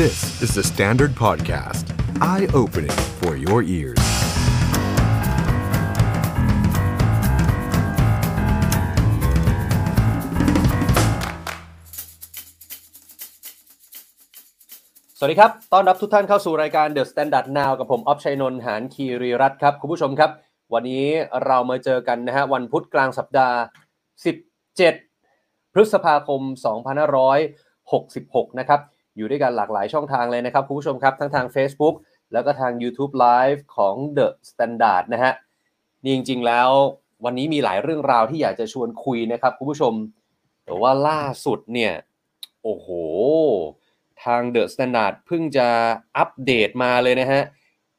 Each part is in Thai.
This is the Standard Podcast. Eye-opening for your ears. สวัสดีครับ ต้อนรับทุกท่านเข้าสู่รายการ The Standard Now กับผม ออฟชัยนนท์ หานคีรีรัตน์ครับ คุณผู้ชมครับ วันนี้เรามาเจอกันนะฮะ วันพุธกลางสัปดาห์ 17 พฤษภาคม 2566 นะครับ อยู่ด้วยกันหลากหลายช่องทางเลยนะครับคุณผู้ชมครับทั้งทาง Facebook แล้วก็ทาง YouTube Live ของ The Standard นะฮะนี่จริงๆแล้ววันนี้มีหลายเรื่องราวที่อยากจะชวนคุยนะครับคุณผู้ชม แต่ว่าล่าสุดเนี่ย โอ้โห ทาง The Standard เพิ่งจะอัปเดตมาเลยนะฮะ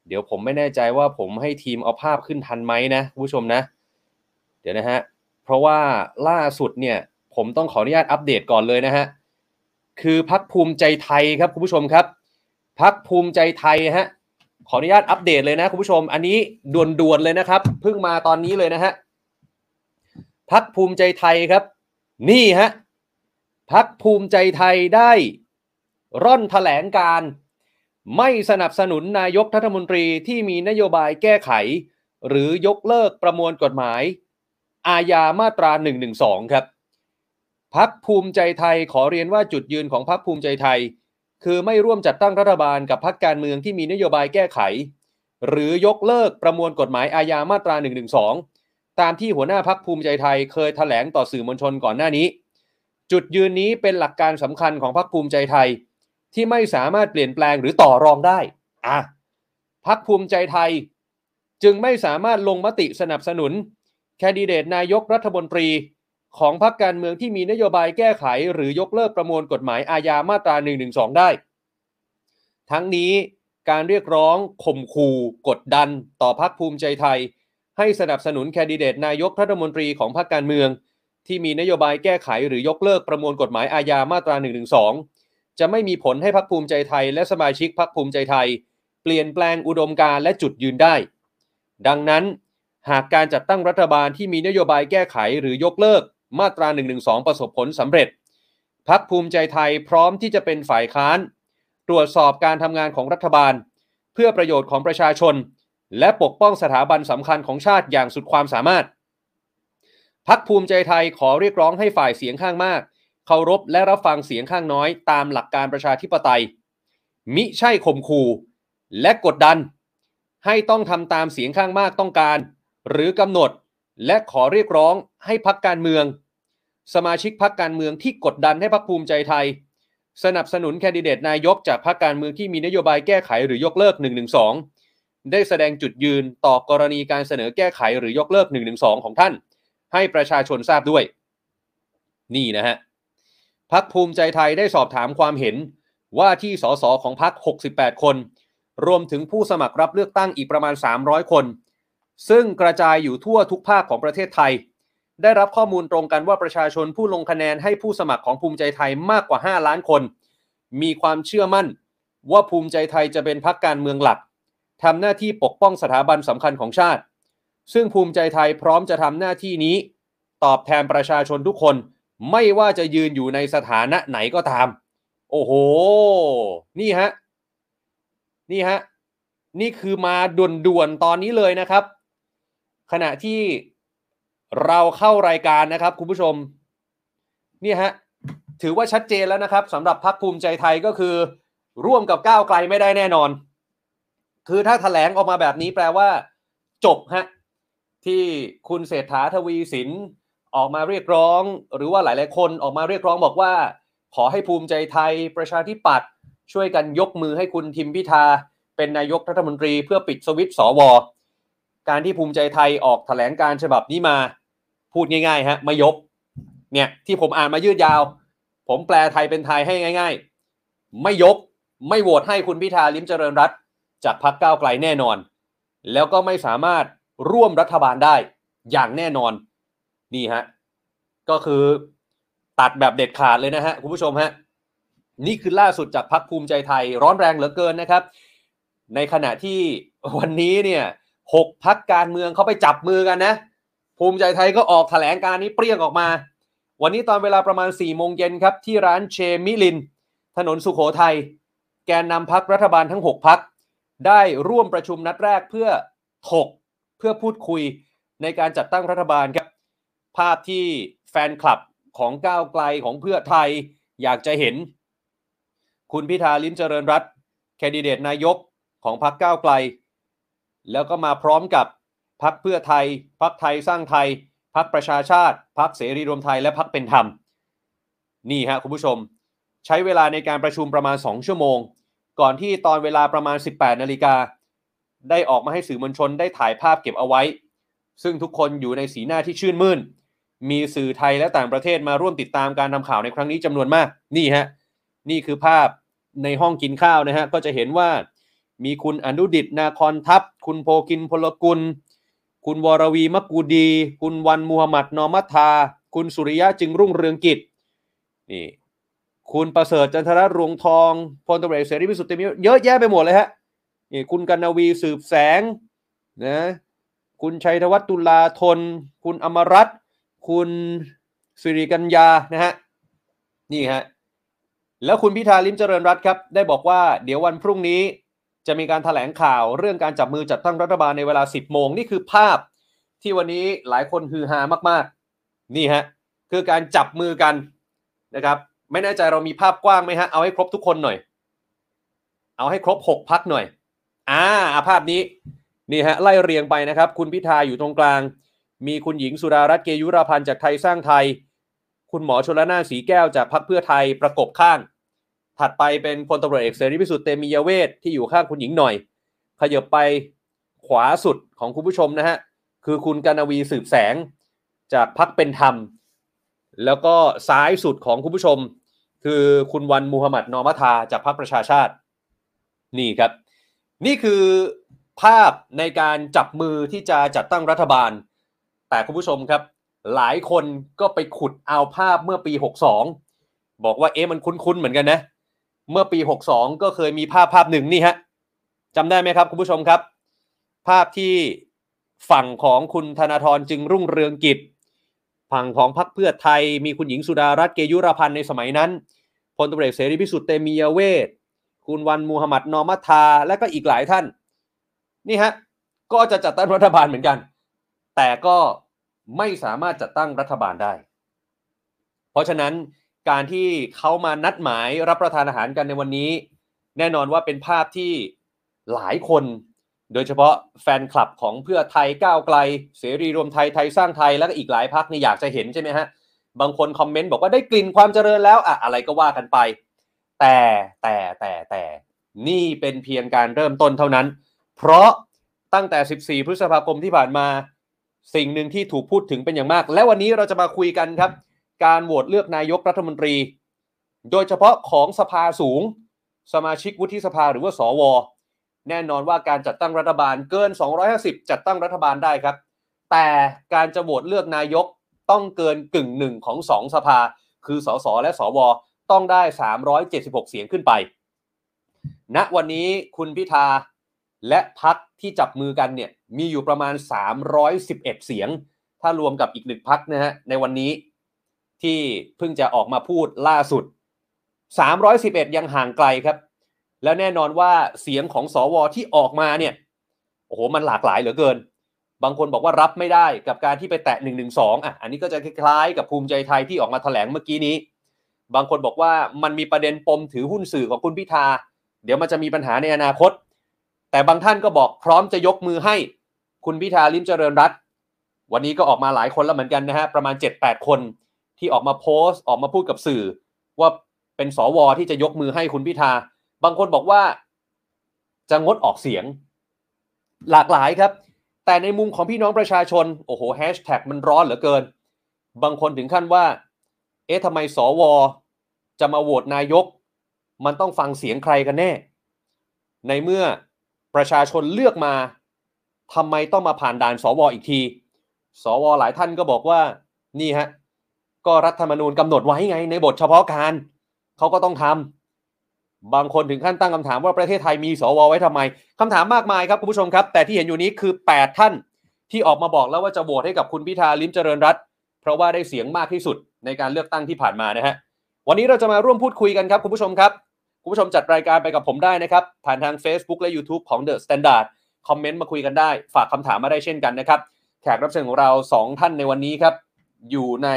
เดี๋ยวผมไม่แน่ใจว่าผมให้ทีมเอาภาพขึ้นทันไหมนะคุณผู้ชมนะ เดี๋ยวนะฮะ เพราะว่าล่าสุดเนี่ย ผมต้องขออนุญาตอัปเดตก่อนเลยนะฮะ คือพักภูมิใจไทยครับคุณผู้ชมครับพักภูมิใจไทยฮะขออนุญาตอัปเดตเลยนะคุณผู้ชม อันนี้ด่วนๆเลยนะครับเพิ่งมาตอนนี้เลยนะฮะพักภูมิใจไทยครับ นี่ฮะพักภูมิใจไทยได้ร่อนแถลงการ ไม่สนับสนุนนายกรัฐมนตรีที่มีนโยบายแก้ไข หรือยกเลิกประมวลกฎหมาย อาญามาตรา 112 ครับ พักภูมิใจไทยขอเรียนว่าจุดยืนของพักภูมิใจไทย คือไม่ร่วมจัดตั้งรัฐบาลกับพักการเมืองที่มีนโยบายแก้ไข หรือยกเลิกประมวลกฎหมายอาญามาตรา112ตามที่หัวหน้าพักภูมิใจไทยเคยแถลงต่อสื่อมวลชนก่อนหน้านี้ จุดยืนนี้เป็นหลักการสำคัญของพักภูมิใจไทย ที่ไม่สามารถเปลี่ยนแปลงหรือต่อรองได้อะพักภูมิใจไทย จึงไม่สามารถลงมติสนับสนุน แคนดิเดตนายกรัฐมนตรี ของพรรคการเมืองที่มีนโยบายแก้ไข หรือยกเลิกประมวลกฎหมายอาญามาตรา 112 ได้ ทั้งนี้การเรียกร้องข่มขู่กดดันต่อพรรคภูมิใจไทย ให้สนับสนุนแคนดิเดตนายกรัฐมนตรีของพรรคการเมือง ที่มีนโยบายแก้ไขหรือยกเลิกประมวลกฎหมายอาญามาตรา 112 จะไม่มีผลให้พรรคภูมิใจไทย และสมาชิกพรรคภูมิใจไทย เปลี่ยนแปลงอุดมการณ์และจุดยืนได้ ดังนั้น หากการจัดตั้งรัฐบาลที่มีนโยบายแก้ไขหรือยกเลิก มาตรา112ประสบผลสำเร็จ พักภูมิใจไทยพร้อมที่จะเป็นฝ่ายค้าน ตรวจสอบการทำงานของรัฐบาล เพื่อประโยชน์ของประชาชน และปกป้องสถาบันสำคัญของชาติอย่างสุดความสามารถ พักภูมิใจไทยขอเรียกร้องให้ฝ่ายเสียงข้างมากเคารพและรับฟังเสียงข้างน้อยตามหลักการประชาธิปไตย มิใช่ข่มขู่และกดดัน ให้ต้องทำตามเสียงข้างมากต้องการ หรือกำหนดและขอเรียกร้องให้พักการเมือง สมาชิกพักการเมืองที่กดดันให้พักภูมิใจไทย สนับสนุนแคนดิเดตนายกจากพรรคการเมืองที่มีนโยบายแก้ไขหรือยกเลิก112ได้แสดงจุดยืนต่อกรณีการเสนอแก้ไขหรือยกเลิก112ของท่าน ให้ประชาชนทราบด้วย นี่นะฮะพักภูมิใจไทยได้สอบถามความเห็นว่าที่สสของพัก68 คน รวมถึงผู้สมัครรับเลือกตั้งอีกประมาณ 300 คน ซึ่งกระจายอยู่ทั่วทุกภาคของประเทศไทย ได้รับข้อมูลตรงกันว่าประชาชนผู้ลงคะแนนให้ผู้สมัครของภูมิใจไทยมากกว่า 5 ล้านคน มีความเชื่อมั่นว่าภูมิใจไทยจะเป็นพรรคการเมืองหลักทำหน้าที่ปกป้องสถาบันสำคัญของชาติ ซึ่งภูมิใจไทยพร้อมจะทำหน้าที่นี้ ตอบแทนประชาชนทุกคน ไม่ว่าจะยืนอยู่ในสถานะไหนก็ตาม โอ้โห นี่ฮะ นี่ฮะ นี่คือมาด่วนๆตอนนี้เลยนะครับ ขณะที่ เราเข้ารายการนะครับคุณผู้ชมนี่ฮะถือว่าชัดเจนแล้วนะครับสำหรับพรรคภูมิใจไทยก็คือ ร่วมกับก้าวไกลไม่ได้แน่นอน คือถ้าแถลงออกมาแบบนี้แปลว่า จบฮะที่คุณเศรษฐาทวีสินออกมาเรียกร้อง หรือว่าหลาย ๆ คนออกมาเรียกร้องบอกว่า ขอให้ภูมิใจไทยประชาธิปัตย์ช่วยกันยกมือให้คุณทิมพิธา เป็นนายกรัฐมนตรีเพื่อปิดสวิตช์สวการที่ภูมิใจไทยออกแถลงการฉบับนี้มา พูดง่ายๆฮะไม่ยกเนี่ยที่ผมอ่านมายืดยาว ผมแปลไทยเป็นไทยให้ง่าย ๆ ไม่ยกไม่โหวตให้คุณพิธาลิมเจริญรัตจากพรรคก้าวไกลแน่นอน แล้วก็ไม่สามารถร่วมรัฐบาลได้อย่างแน่นอนนี่ฮะก็คือตัดแบบเด็ดขาดเลยนะฮะคุณผู้ชมฮะนี่คือล่าสุดจากพรรคภูมิใจไทยร้อนแรงเหลือเกินนะครับ ในขณะที่วันนี้เนี่ยหกพักการเมืองเขาไปจับมือกันนะ ภูมิใจไทยก็ออกแถลงการนี้เปรี้ยงออกมา วันนี้ตอนเวลาประมาณ4ี่โมงเย็นครับที่ร้านเชมิลิน ถนนสุขโขทัย แกนนำพักรัฐบาลทั้ง 6 พัก ได้ร่วมประชุมนัดแรกเพื่อถกเพื่อพูดคุยในการจัดตั้งรัฐบาลครับ ภาพที่แฟนคลับของก้าวไกลของเพื่อไทยอยากจะเห็น คุณพิธาลิ้มเจริญรัตแคนดิเดตนายกของพรรคก้าวไกล แล้วก็มาพร้อมกับ พรรคเพื่อไทยพรรคไทยสร้างไทยพรรคประชาชาติพรรคเสรีรวมไทยและพรรคเป็นธรรม นี่ฮะคุณผู้ชม ใช้เวลาในการประชุมประมาณ 2 ชั่วโมง ก่อนที่ตอนเวลาประมาณ 18นาฬิกาได้ออกมาให้สื่อมวลชนได้ถ่ายภาพเก็บเอาไว้ ซึ่งทุกคนอยู่ในสีหน้าที่ชื่นมื่น มีสื่อไทยและต่างประเทศมาร่วมติดตามการทำข่าวในครั้งนี้จำนวนมาก นี่ฮะ นี่คือภาพในห้องกินข้าวนะฮะ ก็จะเห็นว่ามีคุณอนุดิตนาคอนทัพ คุณโพกินพลกุล คุณวรวีมกกูดี คุณวันมูฮัมหมัดนอมัทา คุณสุริยะจึงรุ่งเรืองกิจนี่คุณประเสริฐจันทรรวงทองพลตำรวจเอกเสรีพิสุทธิ์เต็มเยอะแยะไปหมดเลยฮะนี่คุณกันนวีสืบแสงนะคุณชัยธวัฒน์ตุลาธน คุณอมรัตน์คุณสิริกัญญานะฮะนี่ฮะแล้วคุณพิธาลิมเจริญรัตครับ ได้บอกว่าเดี๋ยววันพรุ่งนี้ จะมีการถแถลงข่าวเรื่องการจับมือจัดตั้งรัฐบาลในเวลา 10 โมง นี่คือภาพที่วันนี้หลายคนฮือฮามากๆ นี่ฮะ คือการจับมือกันนะครับ ไม่แน่ใจเรามีภาพกว้างไหมฮะ เอาให้ครบทุกคนหน่อย เอาให้ครบ 6 พักหน่อย อ่าภาพนี้ นี่ฮะ ไล่เรียงไปนะครับ คุณพิธาอยู่ตรงกลาง มีคุณหญิงสุดารัตน์เกยุราพันธ์จากไทยสร้างไทย คุณหมอชลนานสีแก้วจากพรรคเพื่อไทยประกบข้าง ถัดไปเป็นพลตำรวจเอกเสรีพิสุทธิ์เตมียเวทที่อยู่ข้างคุณหญิงหน่อย ขยับไปขวาสุดของคุณผู้ชมนะฮะ คือคุณกานวีสืบแสงจากพรรคเป็นธรรม แล้วก็ซ้ายสุดของคุณผู้ชม คือคุณวันมูฮัมหมัดนอมัทาจากพรรคประชาชาติ นี่ครับ นี่คือภาพในการจับมือที่จะจัดตั้งรัฐบาล แต่คุณผู้ชมครับ หลายคนก็ไปขุดเอาภาพเมื่อปี 62 บอกว่าเอ๊ะมันคุ้นๆเหมือนกันนะเเมื่อปี 62 ก็เคยมีภาพภาพหนึ่งนี่ฮะจำได้ไหมครับคุณผู้ชมครับ ภาพที่ฝั่งของคุณธนาธรจึงรุ่งเรืองกิจฝั่งของพรรคเพื่อไทยมีคุณหญิงสุดารัตน์เกยุรพันธ์ในสมัยนั้นพลตำรวจเอกเสรีพิสุทธิ์เตมียเวทคุณวันมูฮัมหมัดนอมัทา และก็อีกหลายท่าน นี่ฮะ ก็จะจัดตั้งรัฐบาลเหมือนกัน แต่ก็ไม่สามารถจัดตั้งรัฐบาลได้ เพราะฉะนั้น การที่เขามานัดหมายรับประทานอาหารกันในวันนี้ แน่นอนว่าเป็นภาพที่หลายคน โดยเฉพาะแฟนคลับของเพื่อไทยก้าวไกล เสรีรวมไทยไทยสร้างไทยแล้วก็อีกหลายพักนี่อยากจะเห็นใช่ไหมฮะบางคนคอมเมนต์บอกว่าได้กลิ่นความเจริญแล้วอะอะไรก็ว่ากันไป แต่แต่แต่แต่นี่เป็นเพียงการเริ่มต้นเท่านั้น เพราะตั้งแต่ 14 พฤษภาคมที่ผ่านมา สิ่งหนึ่งที่ถูกพูดถึงเป็นอย่างมาก และวันนี้เราจะมาคุยกันครับ การโหวตเลือกนายกรัฐมนตรี โดยเฉพาะของสภาสูง สมาชิกวุฒิสภาหรือว่าสว แน่นอนว่าการจัดตั้งรัฐบาลเกิน 250 จัดตั้งรัฐบาลได้ครับ แต่การจะโหวตเลือกนายกต้องเกินกึ่งหนึ่งของสองสภา คือสสและสว ต้องได้ 376 เสียงขึ้นไป ณวันนี้คุณพิธาและพักที่จับมือกันเนี่ยมีอยู่ประมาณ 311 เสียง ถ้ารวมกับอีกหนึ่งพักนะฮะในวันนี้ ที่เพิ่งจะออกมาพูดล่าสุด 311 ยังห่างไกลครับ แล้วแน่นอนว่าเสียงของสอวอที่ออกมาเนี่ยโอ้โหมันหลากหลายเหลือเกิน บางคนบอกว่ารับไม่ได้กับการที่ไปแตะ1นึอะอันนี้ก็จะคล้ายๆ กับภูมิใจไทยที่ออกมาแถลงเมื่อกี้นี้ บางคนบอกว่ามันมีประเด็นปมถือหุ้นสื่อของคุณพิธา เดี๋ยวมันจะมีปัญหาในอนาคต แต่บางท่านก็บอกพร้อมจะยกมือให้คุณพิธาลิมเจริญรัตวันนี้ก็ออกมาหลายคนแล้วเหมือนกันนะฮะประมาณ 7-8 คน ที่ออกมาโพสต์ออกมาพูดกับสื่อ ว่าเป็นสวที่จะยกมือให้คุณพิธา บางคนบอกว่าจะงดออกเสียง หลากหลายครับ แต่ในมุมของพี่น้องประชาชน โอ้โหแฮชแท็กมันร้อนเหลือเกิน บางคนถึงขั้นว่า เอ๊ะทำไมสวจะมาโหวตนายก มันต้องฟังเสียงใครกันแน่ ในเมื่อประชาชนเลือกมาทำไมต้องมาผ่านด่านสวอีกที สวหลายท่านก็บอกว่านี่ฮะ ก็รัฐธรรมนูญกำหนดไว้ไง ในบทเฉพาะการเขาก็ต้องทำบางคนถึงขั้นตั้งคำถามว่าประเทศไทยมีสวไว้ทำไมคำถามมากมายครับคุณผู้ชมครับ แต่ที่เห็นอยู่นี้คือ 8 ท่านที่ออกมาบอกแล้วว่าจะโหวตให้กับคุณพิธาลิมเจริญรัตเพราะว่าได้เสียงมากที่สุดในการเลือกตั้งที่ผ่านมานะฮะวันนี้เราจะมาร่วมพูดคุยกันครับคุณผู้ชมครับคุณผู้ชมจัดรายการไปกับผมได้นะครับ ผ่านทาง Facebook และ YouTube ของ The Standard คอมเมนต์มาคุยกันได้ ฝากคำถามมาได้เช่นกันนะครับ แขกรับเชิญของเรา 2 ท่านในวันนี้ครับ อยู่ใน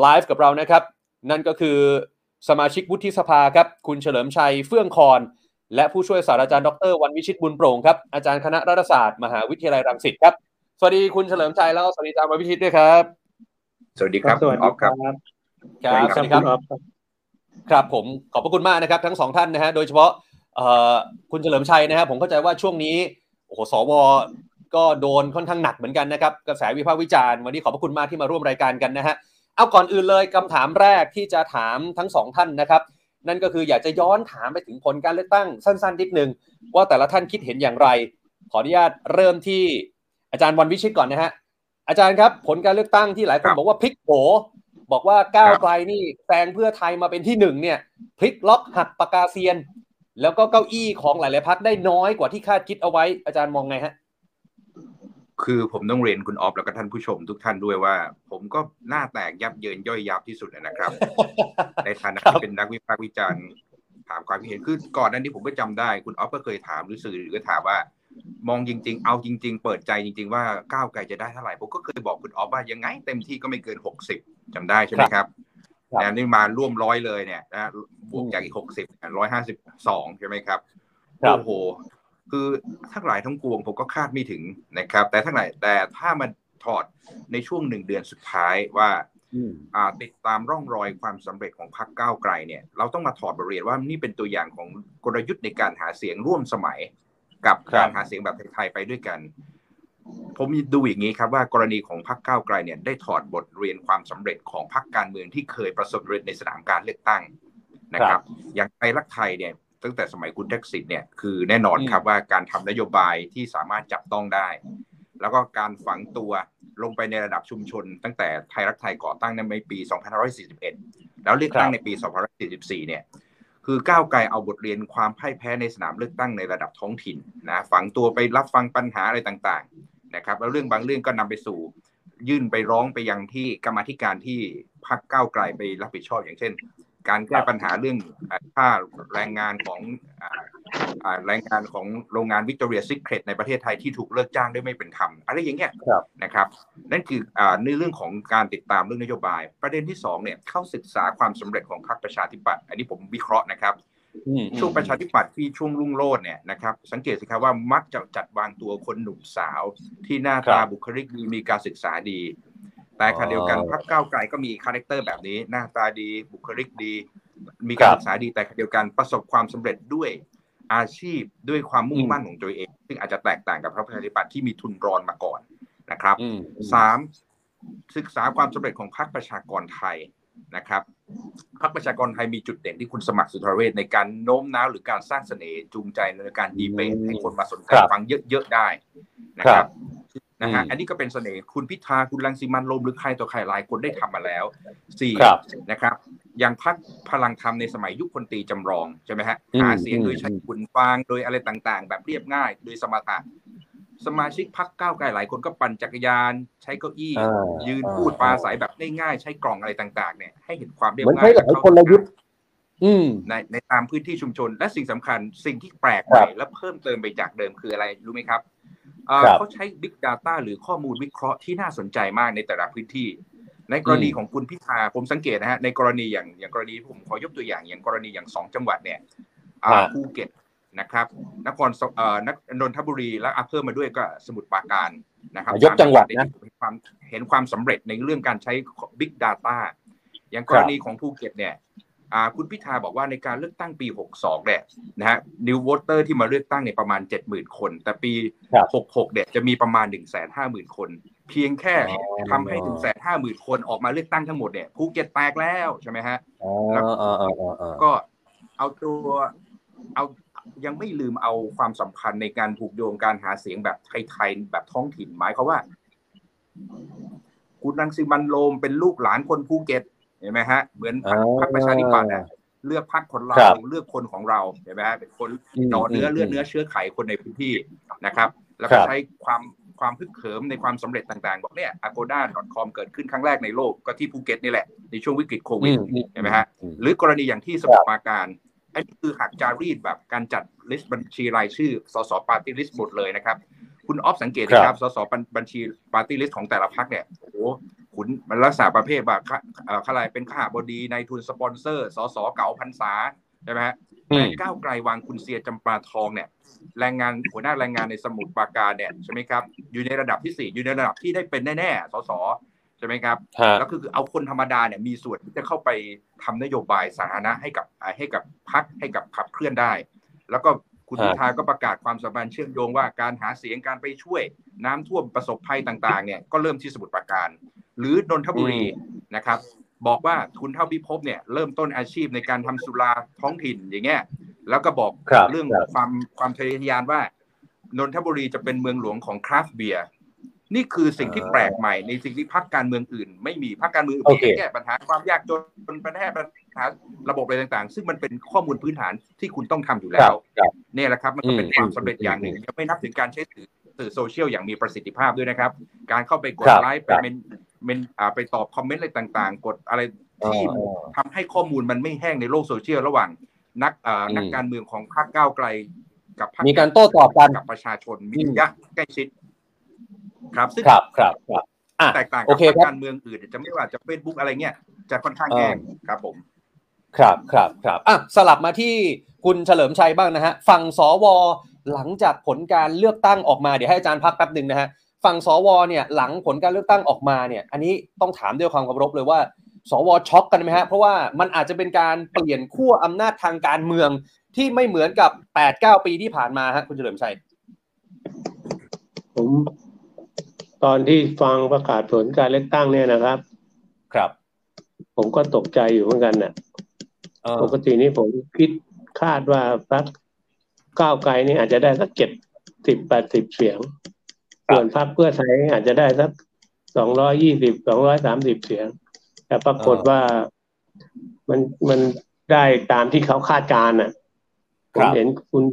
ไลฟ์กับเรานะครับ นั่นก็คือสมาชิกวุฒิสภาครับ คุณเฉลิมชัยเฟื่องคอน และผู้ช่วยศาสตราจารย์ดรวันวิชิตบุญโปร่งครับ อาจารย์คณะรัฐศาสตร์ มหาวิทยาลัยรังสิตครับ สวัสดีคุณเฉลิมชัยแล้วก็สวัสดีอาจารย์วันวิชิตด้วยครับ สวัสดีครับสวัสอดีอฟครับครับสสวัวัสสดีดีคครัรับบครับผมขอบพระคุณมากนะครับ ทั้งสองท่านนะฮะโดยเฉพาะเอ่อคุณเฉลิมชัยนะครับผมเข้าใจว่าช่วงนี้โอ้โหสวก็โดนค่อนข้างหนักเหมือนกันนะครับกระแสวิพากษ์วิจารณ์วันนี้ขอบพระคุณมากที่มาร่วมรายการกันนะฮะ เอาก่อนอื่นเลยคำถามแรกที่จะถามทั้งสองท่านนะครับ นั่นก็คืออยากจะย้อนถามไปถึงผลการเลือกตั้งสั้นๆนิดนึง ว่าแต่ละท่านคิดเห็นอย่างไร ขออนุญาตเริ่มที่อาจารย์วันวิชิตก่อนนะฮะอาจารย์ครับ ผลการเลือกตั้งที่หลายคนครับบอกว่าพลิกโผบอกว่าก้าวครับไกลนี่แซงเพื่อไทยมาเป็นที่หนึ่งเนี่ยพลิกล็อกหักปากกาเซียน แล้วก็เก้าอี้ของหลาย ๆพักได้น้อยกว่าที่คาดคิดเอาไว้อาจารย์มองไงฮะ คือผมต้องเรียนคุณออฟแล้วก็ท่านผู้ชมทุกท่านด้วยว่า ผมก็หน้าแตกยับเยินย่อยยับที่สุดนะครับ ในฐานะครับที่เป็นนักวิพากษ์วิจารณ์ถามความคิดเห็นคือก่อนหนั้นที่ผมก็จำได้ คุณออฟก็เคยถามหรือสื่อหรือก็ถามว่า มองจริง ๆ เอาจริง ๆ เปิดใจจริง ๆ ว่าก้าวไกลจะได้เท่าไหร่ผมก็เคยบอกคุณออฟว่ายังไง เต็มที่ก็ไม่เกินหกสิบจำได้ใช่ไหมครับครับนะนี่มาร่วมร้อยเลยเนี่ยนะบวกจากอีกหกสิบร้อยห้าสิบสองใช่ไหมครับครับโอ้โห คือทั้งหลายทั้งปวงผมก็คาดไม่ถึงนะครับ แต่ทั้งหลายแต่ถ้ามันถอดในช่วงหนึ่งเดือนสุดท้ายว่าอ่าติดตามร่องรอยความสำเร็จของพรรคก้าวไกลเนี่ยเราต้องมาถอดบทเรียนว่านี่เป็นตัวอย่างของกลยุทธ์ในการหาเสียงร่วมสมัย กับครับการหาเสียงแบบไทยๆไปด้วยกัน ผมดูอย่างนี้ครับว่ากรณีของพรรคก้าวไกลเนี่ยได้ถอดบทเรียนความสำเร็จของพรรคการเมืองที่เคยประสบความสำเร็จในสนามการเลือกตั้งนะครับ อย่างไทยรักไทยเนี่ย ตั้งแต่สมัยคุณทักษิณเนี่ยคือแน่นอนครับว่าการทำนโยบายที่สามารถจับต้องได้ แล้วก็การฝังตัวลงไปในระดับชุมชน ตั้งแต่ไทยรักไทยก่อตั้งในปี 2541 แล้วเลือกตั้งในปี 2544 เนี่ยคือก้าวไกลเอาบทเรียนความพ่ายแพ้ในสนามเลือกตั้งในระดับท้องถิ่นนะฝังตัวไปรับฟังปัญหาอะไรต่างๆนะครับแล้วเรื่องบางเรื่องก็นำไปสู่ ยื่นไปร้องไปยังที่กรรมาธิการที่พรรคก้าวไกลไปรับผิดชอบอย่างเช่น การแก้ปัญหาเรื่องอ่าค่าแรงงานของอ่าอ่าแรงงานของโรงงาน Victoria's Secret ในประเทศไทยที่ถูกเลิกจ้างด้วยไม่เป็นธรรมอะไรอย่างเงี้ยครับนะครับ นั่นคืออ่าในเรื่องของการติดตามเรื่องนโยบาย ประเด็นที่สองเนี่ยเข้าศึกษาความสำเร็จของพรรคประชาธิปัตย์อันนี้ผมวิเคราะห์นะครับอืมช่วงประชาธิปัตย์ที่ช่วงรุ่งโรจน์เนี่ยนะครับสังเกตสิครับว่ามักจะจัดวางตัวคนหนุ่มสาวที่หน้าตาบุคลิกดีมีการศึกษาดี แต่ขณะเดียวกันพรรคก้าวไกลก็มีคาแรคเตอร์แบบนี้ หน้าตาดีบุคลิกดี มีการศึกษาดีแต่ขณะเดียวกันประสบความสำเร็จด้วยอาชีพด้วยความมุ่งมั่นของตัวเอง ซึ่งอาจจะแตกต่างกับพรรคประชาธิปัตย์ที่มีทุนรอนมาก่อนนะครับอืมสามศึกษาความสำเร็จของพรรคประชากรไทยนะครับพรรคประชากรไทยมีจุดเด่นที่คุณสมัครสุนทรเวชในการโน้มน้าวหรือการสร้างเสน่ห์จูงใจในการดีเบตให้คนมาสนใจครับฟังเยอะๆได้นะคครัรับบ นะฮะอืมอันนี้ก็เป็นเสน่ห์คุณพิธาคุณรังสิมันต์โรมหรือใครต่อใครหลายคนได้ทำมาแล้วสี่ครับนะครับอย่างพรรคพลังธรรมในสมัยยุคพลตรีจำลองใช่ไหมฮะอืมหาเสียงโดยอืมใช้ขุนฟางโดยอะไรต่างๆ แบบเรียบง่าย โดยสมถะสมาชิกพรรคก้าวไกลหลายคนก็ปั่นจักรยาน ใช้เก้าอี้อ่ายืนอ่าพูดปราศัยแบบง่ายๆ ใช้กล่องอะไรต่าง ๆ เนี่ยให้เห็นความเรียบเหมือนง่ายใช้หลายกลยุทธ์อืมในในตามพื้นที่ชุมชน และสิ่งสำคัญสิ่งที่แปลกใหม่ครับและเพิ่มเติมไปจากเดิมคืออะไรรู้ไหมครับ เอ่อครับเขาใช้ Big Data หรือข้อมูลวิเคราะห์ที่น่าสนใจมากในแต่ละพื้นที่ ในกรณีอืมของคุณพิธาผมสังเกตนะฮะในกรณีอย่างอย่างกรณีผมขอยกตัวอย่างอย่างกรณีอย่างสองจังหวัดเนี่ยอ่าฮะภูเก็ตนะครับนครสเอ่อนนนทบุรีและอะเพิ่มมาด้วยก็สมุทรปราการนะครับยกจังหวัดนะเห็นความเห็นความสำเร็จในเรื่องการใช้ Big Data อย่างกรณีของภูเก็ตเนี่ยอ่า คุณพิธาบอกว่าในการเลือกตั้งปี 62เนี่ยนะฮะนิวโวเตอร์ที่มาเลือกตั้งเนี่ยประมาณ 70,000 คน แต่ปีครับ66เนี่ยจะมีประมาณ 150,000 คน เพียงแค่อ๋อทำให้ 150,000 คนออกมาเลือกตั้งทั้งหมดเนี่ยภูเก็ตแตกแล้วใช่ไหมฮะอ๋ออ๋ออ๋ออ๋ออ๋อก็เอาตัวเอายังไม่ลืมเอาความสำคัญในการผูกโยงการหาเสียงแบบไทยๆแบบท้องถิ่นหมายเขามว่า คุณรังสิมันต์โรมเป็นลูกหลานคนภูเก็ต เห็นไหมฮะเหมือนพรรคอ่าพรรคประชาธิปัตย์อะเลือกพรรคคนเราครับเลือกคนของเราเห็นไหมฮะเป็นคนม เอ่อเนื้อเลือดเนื้อเชื้อไขคนในพื้นที่นะครับ แล้วครับก็ใช้ความความฮึกเหิมในความสำเร็จต่างๆ บอกเนี่ย agoda.com เกิดขึ้นครั้งแรกในโลกก็ที่ภูเก็ตนี่แหละ ในช่วงวิกฤตโควิดอืมอืมเห็นไหมฮะอืมหรือกรณีอย่างที่สมุทรปราการอันนี้คือหักจารีตแบบการจัด list บัญชีรายชื่อสส party list หมดเลยนะครับ คุณออฟสังเกตนะครับสสบัญชี party list ของแต่ละพรรคเนี่ยโอ้โห คุณมันลักษณะประเภทแบบข้าอะไรเป็นคหบดีนายทุนสปอนเซอร์สสเก่าพรรษาใช่ไหมฮะแต่ก้าวไกลวางคุณเซียจำปาทองเนี่ย แรงงานหัวหน้าแรงงานในสมุทรปราการเนี่ยใช่ไหมครับ อยู่ในระดับที่สี่อยู่ในระดับที่ได้เป็นแน่ๆสสใช่ไหมครับแล้วคือเอาคนธรรมดาเนี่ยมีส่วนที่จะเข้าไปทำนโยบายสาธารณะให้กับให้กับพรรคให้กับขับเคลื่อนได้ แล้วก็ คุณพิธาก็ประกาศความสัมพันธ์เชื่อมโยงว่าการหาเสียงการไปช่วย น้ำท่วมประสบภัยต่างๆเนี่ยก็เริ่มที่สมุทรปราการ หรือนนทบุรีนะครับ บอกว่าทุนเท่าพิภพเนี่ยเริ่มต้นอาชีพในการทำสุราท้องถิ่นอย่างเงี้ยแล้วก็บอกเรื่องความความทะเยอทะยานว่านนทบุรีจะเป็นเมืองหลวงของคราฟต์เบียร์ นี่คือสิ่งที่แปลกใหม่ในสิ่งที่พรรคการเมืองอื่น ไม่มีพรรคการเมืองอื่นแก้ปัญหาความยากจนปัญหาปัญหาระบบอะไรต่างๆ ซึ่งมันเป็นข้อมูลพื้นฐานที่คุณต้องทำอยู่แล้วเนี่ยแหละครับมันก็เป็นความสำเร็จอย่างหนึ่งยังไม่นับถึงการใช้สื่อสื่อโซเชียลอย่างมีประสิทธิภาพด้วยนะครับ การเข้าไปกดไลค์ไปเมนเมนไปตอบคอมเมนต์อะไรต่างๆ กดอะไรที่ทำให้ข้อมูลมันไม่แห้งในโลกโซเชียลระหว่างนักนักการเมืองของพรรคก้าวไกล กับพรรคมีการโต้ตอบกันกับประชาชนมียะใกล้ชิด ครับซึ่งครับครับครับแตกต่างกับการเมืองอื่นจะไม่ว่าจะเฟซบุ๊กอะไรเงี้ยจะค่อนข้างแห้งครับผม ครับครับครับอะสลับมาที่คุณเฉลิมชัยบ้างนะฮะฝั่งสวหลังจากผลการเลือกตั้งออกมาเดี๋ยวให้อาจารย์พักแป๊บหนึ่งนะฮะฝั่งสวเนี่ยหลังผลการเลือกตั้งออกมาเนี่ย อันนี้ต้องถามด้วยความเคารพเลยว่า สวช็อกกันไหมฮะเพราะว่ามันอาจจะเป็นการเปลี่ยนขั้วอำนาจทางการเมืองที่ไม่เหมือนกับ8-9ปีที่ผ่านมาฮะคุณเฉลิมชัยผม ตอนที่ฟังประกาศผลการเลือกตั้งเนี่ยนะครับ ครับ ผมก็ตกใจอยู่เหมือนกันนะ่ะปกตินี้ผมคิดคาดว่าพักก้าวไกลนี่อาจจะได้สักเจ็ดสิบแปดสิบเสียง ส่วนพรรคเพื่อไทยอาจจะได้สักสองร้อยี่สิบสองร้อยสามสิบเสียง แต่ปรากฏว่ามันมันได้ตามที่เขาคาดการณ์อะผมเห็นคุณ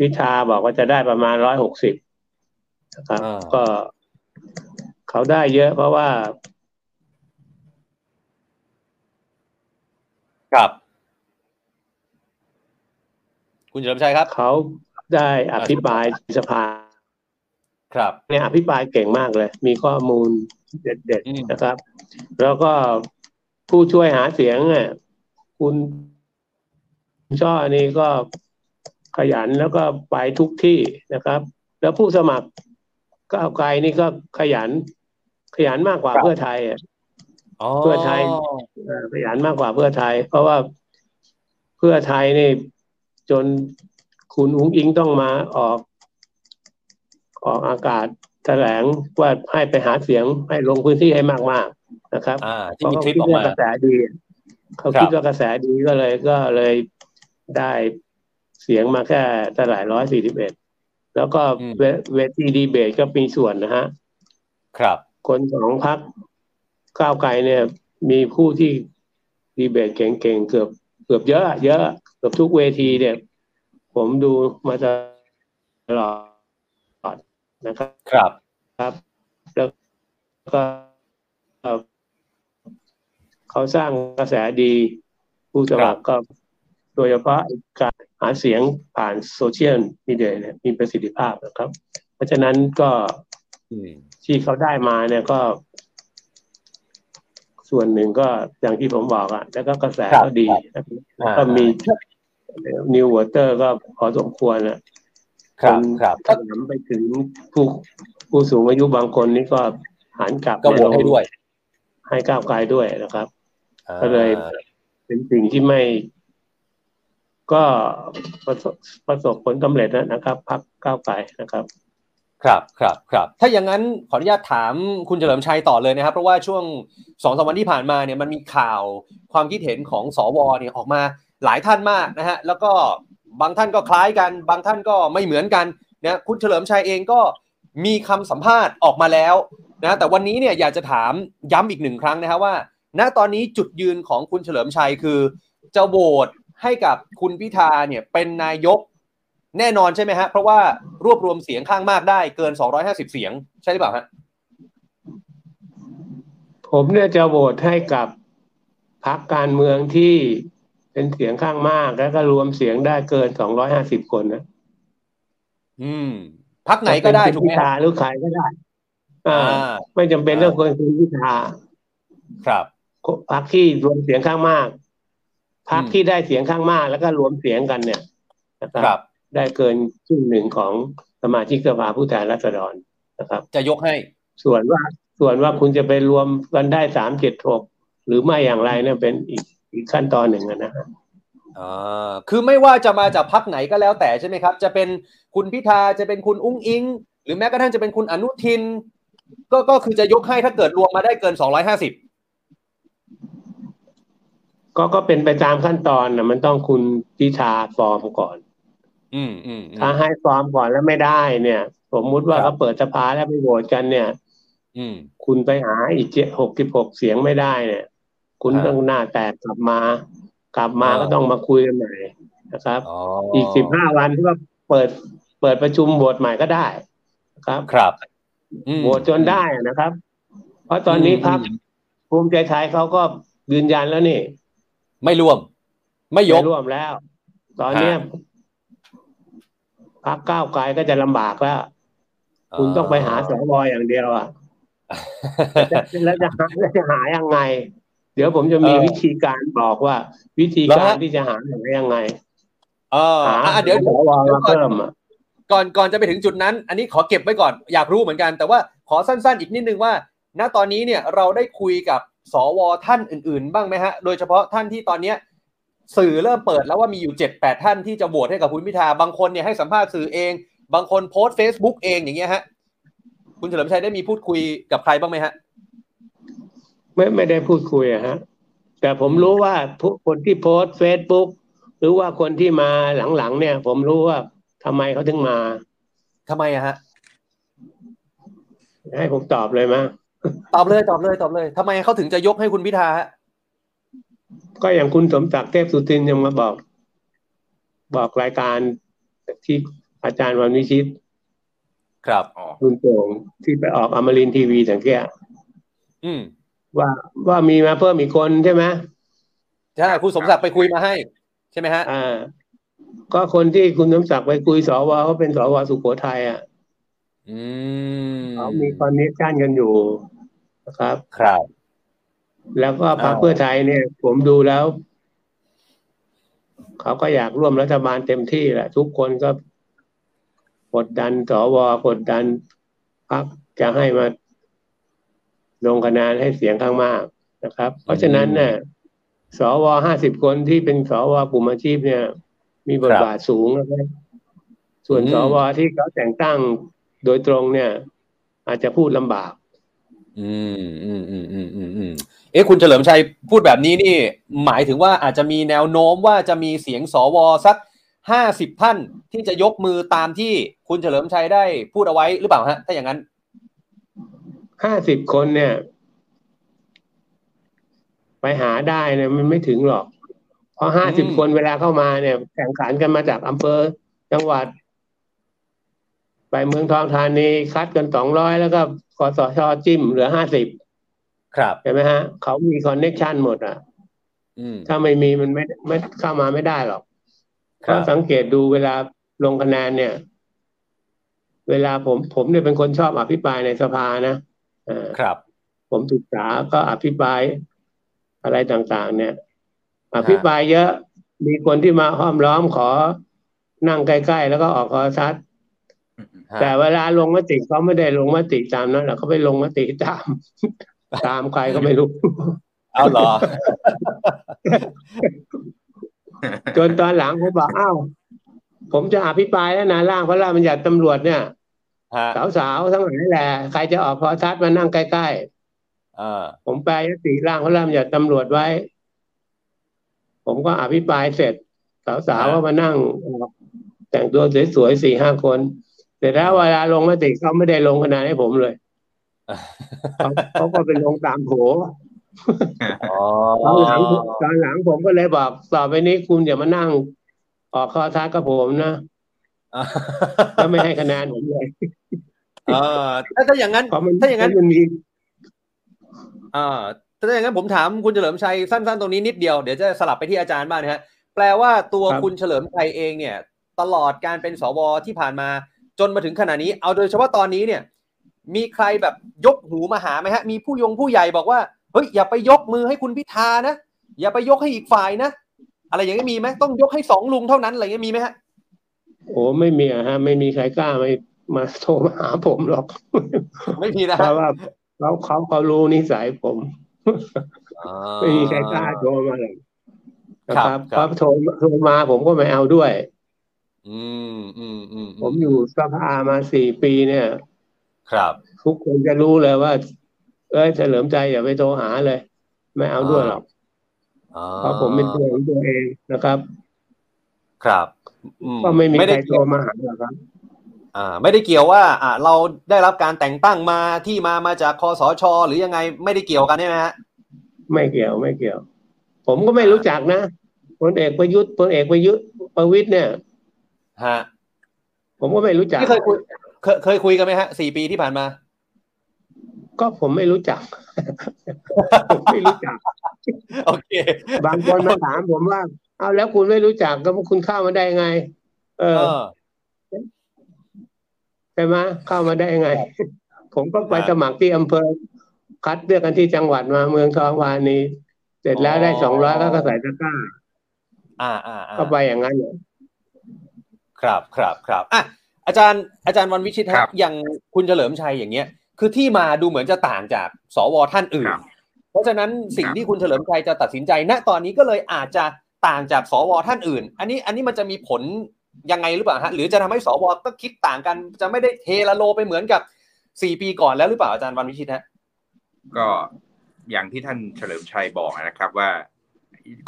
วิชาบอกว่าจะได้ประมาณร้อยหกสิบ นะครับ ก็เขาได้เยอะเพราะว่า ครับ คุณเฉลิมชัยครับ เขาได้อภิปรายสภาครับเนี่ยอภิปรายเก่งมากเลย มีข้อมูลเด็ดๆนะครับ แล้วก็ผู้ช่วยหาเสียงเนี่ยคุณช่อนี่ก็ขยันแล้วก็ไปทุกที่นะครับ แล้วผู้สมัคร ก้าวไกลนี่ก็ขยัน ขยันมากกว่าเพื่อไทยอะเพื่อไทยขยันมากกว่าเพื่อไทย เพราะว่าเพื่อไทยนี่จนคุณอุ้งอิงต้องมาออก ออกอากาศแถลงว่าให้ไปหาเสียงให้ลงพื้นที่ให้มากๆนะครับเพราะเขาคิดว่ากระแสดีเขาคิดว่ากระแสดีก็เลยก็เลยได้เสียงมาแค่เท่าไหร่ร้อยสี่สิบเอ็ด แล้วก็เวทีดีเบตก็มีส่วนนะฮะ ครับ คนของพรรคก้าวไกลเนี่ย มีผู้ที่ดีเบตเก่งๆเกือบเกือบเยอะ เยอะเกือบทุกเวทีเนี่ย ผมดูมาตลอดนะครับ ครับ ครับ แล้วก็เขาสร้างกระแสดีผู้สมัครก็โดยเฉพาะการ หาเสียงผ่านโซเชียลมีเดียเนี่ยมีประสิทธิภาพนะครับ เพราะฉะนั้นก็ที่เขาได้มาเนี่ยก็ ส่วนหนึ่งก็อย่างที่ผมบอกอะแล้วก็กระแสก็ดีก็มีนิววอเตอร์ก็พอสมควรอะครับครับถ้าถามไปถึงผู้ผู้สูงอายุบางคนนี่ก็หันกลับก็โหวตให้ด้วย ให้ก้าวไกลด้วยนะครับ ก็เลยเป็นสิ่งที่ไม่ ก็ประสบประสบผลสำเร็จนะครับพักก้าวไกลนะครับ ครับครับครับ ถ้าอย่างนั้นขออนุญาตถามคุณเฉลิมชัยต่อเลยนะครับ เพราะว่าช่วงสองสวันที่ผ่านมาเนี่ยมันมีข่าวความคิดเห็นของสวเนี่ยออกมาหลายท่านมากนะฮะแล้วก็บางท่านก็คล้ายกัน บางท่านก็ไม่เหมือนกันนะคุณเฉลิมชัยเองก็มีคำสัมภาษณ์ออกมาแล้วนะแต่วันนี้เนี่ยอยากจะถามย้ำอีกหนึ่งครั้งนะครับว่า ณตอนนี้จุดยืนของคุณเฉลิมชัยคือจะโหวต ให้กับคุณพิธาเนี่ยเป็นนายกแน่นอนใช่ไหมฮะ เพราะว่ารวบรวมเสียงข้างมากได้เกิน 250 เสียง ใช่หรือเปล่าฮะ ผมเนี่ยจะโหวตให้กับพรรคการเมืองที่เป็นเสียงข้างมากแล้วก็รวมเสียงได้เกินสองร้อยห้าสิบคนนะอืมพักไหนก็ได้จะเป็นถูกไหมพิธาหรือใครก็ได้ อ่าอ่าไม่จำเป็นต้องคนคุณพิธาครับพรรคที่รวมเสียงข้างมาก พรรคอืมที่ได้เสียงข้างมากแล้วก็รวมเสียงกันเนี่ยนะคครัรับ ได้เกินครึ่งหนึ่งของสมาชิกสภาผู้แทนราษฎรนะครับ จะยกให้ ส่วนว่าส่วนว่าคุณจะไปรวมกันได้สามเจ็ดหกหรือไม่อย่างไรเนี่ยเป็นอีกอีกขั้นตอนหนึ่งอะนะฮะอ่าคือไม่ว่าจะมาจากพักไหนก็แล้วแต่ใช่ไหมครับ จะเป็นคุณพิธาจะเป็นคุณอุ้งอิง หรือแม้กระทั่งจะเป็นคุณอนุทิน ก็ก็คือจะยกให้ถ้าเกิดรวมมาได้เกินสองร้อยห้าสิบ ก็ก็เป็นไปตามขั้นตอนนะมันต้องคุณพิธาฟอร์มก่อน อืมอืมอืมถ้าให้ฟอร์มก่อนแล้วไม่ได้เนี่ย สมมุติว่าครับเขาเปิดสภาแล้วไปโหวตกันเนี่ย อืม คุณไปหาอีกเจ็ดหกสิบหกเสียงไม่ได้เนี่ย คุณครับต้องหน้าแตกกลับมา กลับมาอ่าก็ต้องมาคุยกันใหม่นะครับอ๋ออีกสิบห้าวันที่ว่าเปิดเปิดประชุมโหวตใหม่ก็ได้นะครับครับอืมโหวตจนได้นะครับ เพราะตอนนี้อืมพรรคภูมิใจไทยเขาก็ยืนยันแล้วนี่ ไม่รวม ไม่ยกไม่ร่วมแล้ว ตอนเนี้ยฮะพรรคก้าวไกลก็จะลำบากแล้ว คุณต้องไปหาสวอย่างเดียวอะแล้วจะหาแล้วจะหายังไง เดี๋ยวผมจะมีเออวิธีการบอกว่า วิธีแล้วการฮะที่จะหาหายังไงเออหาอะเดี๋ยวสเดี๋ยววเดี๋ยวมาก่อนเพิ่มอะก่อนก่อนจะไปถึงจุดนั้น อันนี้ขอเก็บไว้ก่อนอยากรู้เหมือนกัน แต่ว่าขอสั้นๆ อีกนิดนึงว่า ณตอนนี้เนี่ยเราได้คุยกับสวท่านอื่น ๆ บ้างไหมฮะ โดยเฉพาะท่านที่ตอนเนี้ยสื่อเริ่มเปิดแล้วว่ามีอยู่เจ็ดแปดท่านที่จะโหวตให้กับคุณพิธาบางคนเนี่ยให้สัมภาษณ์สื่อเอง บางคนโพสต์ Facebook เองอย่างเงี้ยฮะ คุณเฉลิมชัยได้มีพูดคุยกับใครบ้างไหมฮะ ไม่ไม่ได้พูดคุยอะฮะ แต่ผมรู้ว่าผู้คนที่โพสเฟซบุ๊กหรือว่าคนที่มาหลังๆเนี่ย ผมรู้ว่าทำไมเขาถึงมาทำไมอะฮะ ให้ผมตอบเลยมั้ย ตอบเลยตอบเลยตอบเลยทำไมเขาถึงจะยกให้คุณพิธาฮะก็อย่างคุณสมศักดิ์เทพสุทินยังมาบอก บอกรายการที่อาจารย์วันวิชิต ครับอ๋อคุณโป่งที่ไปออกอมรินทร์ทีวีสังเกตอืม ว่าว่ามีมาเพิ่มอีกคนใช่ไหมใช่คุณสมศักดิ์ไปคุยมาให้ ใช่ไหมฮะ อ่า ก็คนที่คุณสมศักดิ์ไปคุยสวเขาเป็นสวสุโขทัยอะ อืมเขามีคอนเนคชั่นกันอยู่ นะครับ ครับ แล้วก็พรรคอ่าเพื่อไทยเนี่ย ผมดูแล้ว เขาก็อยากร่วมรัฐบาลเต็มที่แหละ ทุกคนก็กดดันสวกดดันพรรคจะให้มาลงคะแนนให้เสียงข้างมากนะครับ เพราะฉะนั้นเนี่ยสวห้าสิบคนที่เป็นสวกลุ่มอาชีพเนี่ย มีบทบาทสูงนะครับส่วนอืมสวที่เขาแต่งตั้งโดยตรงเนี่ย อาจจะพูดลำบาก อืมอืมอืมอืมอืมอืมเอ๊ะคุณเฉลิมชัยพูดแบบนี้นี่ หมายถึงว่าอาจจะมีแนวโน้มว่าจะมีเสียงสวสักห้าสิบท่านที่จะยกมือตามที่คุณเฉลิมชัยได้พูดเอาไว้หรือเปล่าฮะ ถ้าอย่างนั้นห้าสิบคนเนี่ย ไปหาได้เนี่ยมันไม่ถึงหรอก เพราะห้าสิบอืมคนเวลาเข้ามาเนี่ย แข่งขันกันมาจากอำเภอจังหวัด ไปเมืองทองธานีคัดกันสองร้อยแล้วก็คสชจิ้มเหลือห้าสิบครับใช่ไหมฮะ เขามี connection หมดอะอืมถ้าไม่มีมันไม่ไม่เข้ามาไม่ได้หรอกครัก็บสังเกตดูเวลาลงคะแนนเนี่ย เวลาผมผมเนี่ยเป็นคนชอบอภิปรายในสภานะอ่าครับ ผมศึกษาก็อภิปรายอะไรต่างๆ เนี่ย อภิปรายเยอะมีคนที่มาห้อมล้อมขอนั่งใกล้ๆ แล้วก็ออกคอทัศน์ฮะ แต่เวลาลงมติเขาไม่ได้ลงมติตามนั้นหรอกเขาไปลงมติตาม ตามใครก็ไม่รู้ เอาเหรอ จนตอนหลังผมบอกอ้าวผมจะอภิปรายแล้วนะร่างพระราชบัญญัติตำรวจเนี่ยฮะสาวๆทั้งหลายแหละใครจะออกคอทัศน์มานั่งใกล้ๆอ่าผมแปลยติร่างพระราชบัญญัติตำรวจไว้ ผมก็อภิปรายเสร็จ สาวๆก็มานั่งแต่งตัวสวยๆสี่ห้าคน แต่ถ้าเวลาลงมติเขาไม่ได้ลงคะแนนให้ผมเลยเขาเขาก็เป็นลงตามโผอ๋อตอนหลังตอนหลังผมก็เลยบอกต่อไปนี้คุณอย่ามานั่ง ออกข้อท้ายกับผมนะก็ไม่ให้คะแนนผมเลยเออถ้าถ้าอย่างนั้นเพราะมันถ้าอย่างนั้นมันมีอ่าถ้าอย่างนั้นผมถามคุณเฉลิมชัยสั้นๆตรงนี้นิดเดียวเดี๋ยวจะสลับไปที่อาจารย์บ้างนะฮะแปลว่าตัวคุณเฉลิมชัยเองเนี่ย ตลอดการเป็นสวที่ผ่านมา จนมาถึงขณะนี้ เอาโดยเฉพาะตอนนี้เนี่ย มีใครแบบยกหูมาหาไหมฮะ มีผู้ยงผู้ใหญ่บอกว่าเฮ้ยอย่าไปยกมือให้คุณพิธานะ อย่าไปยกให้อีกฝ่ายนะอะไรอย่างนี้มีไหมต้องยกให้สองลุงเท่านั้นอะไรเงี้ยมีไหมฮะโอ้ไม่มีอะฮะ ไม่มีใครกล้ามามาโทรมาหาผมหรอก ไม่มีนะเพฮะราะว่าเขาเขาเขารู้นิสัยผมไม่มีใครกล้าโทรมาหรอกนะครับพอโทรโทรมาผมก็ไม่เอาด้วย อืมอืมอืมผมอยู่สภามาสี่ปีเนี่ย ครับ ทุกคนจะรู้เลยว่า เอ้ยเฉลิมใจอย่าไปโทรหาเลย ไม่เอาด้วยหรอกอ่าเพราะผมเป็นตัวของตัวเองนะครับ ครับอืก็ไม่มีใครด้โทรมาหาหรอกครับอ่า ไม่ได้เกี่ยวว่า อ่า เราได้รับการแต่งตั้งมาที่มามาจากคอสช หรือยังไงไม่ได้เกี่ยวกันใช่ไหมฮะไม่เกี่ยวไม่เกี่ยว ผมก็ไม่รู้จักนะพลเอกประยุทธ์พลเอกประยุทธ์ประวิตยเนี่ย ฮะผมก็ไม่รู้จักที่เคยคุยเคยเคยคุยกันไหมฮะสี่ปีที่ผ่านมา ก็ผมไม่รู้จัก ผมไม่รู้จัก โอเค บางคนมาถามผมว่า เอาแล้วคุณไม่รู้จักก็คุณเข้ามาได้ไง เอเอออใช่ไหมเข้ามาได้ไง ผมก็ไปครับสมัครที่อำเภอ คัดเลือกกันที่จังหวัดมาเมืองทองวานีเสร็จแล้วได้อ๋อสองร้อยก็ใส่ตะกร้า อ่าอ่าอ่าก็ไปอย่างนั้นเลย ครับครับครับอะอาจารย์อาจารย์วันวิชิตครัฮะบอย่างคุณเฉลิมชัยอย่างเงี้ย คือที่มาดูเหมือนจะต่างจากสวท่านอื่นครับเพราะฉะนั้นสิ่งครับที่คุณเฉลิมชัยจะตัดสินใจ ณตอนนี้ก็เลยอาจจะต่างจากสวท่านอื่น อันนี้อันนี้มันจะมีผลยังไงหรือเปล่าฮะหรือจะทำให้สวก็คิดต่างกัน จะไม่ได้เทละโลไปเหมือนกับสี่ปีก่อนแล้วหรือเปล่าอาจารย์วันวิชิตฮะก็อย่างที่ท่านเฉลิมชัยบอกนะครับว่า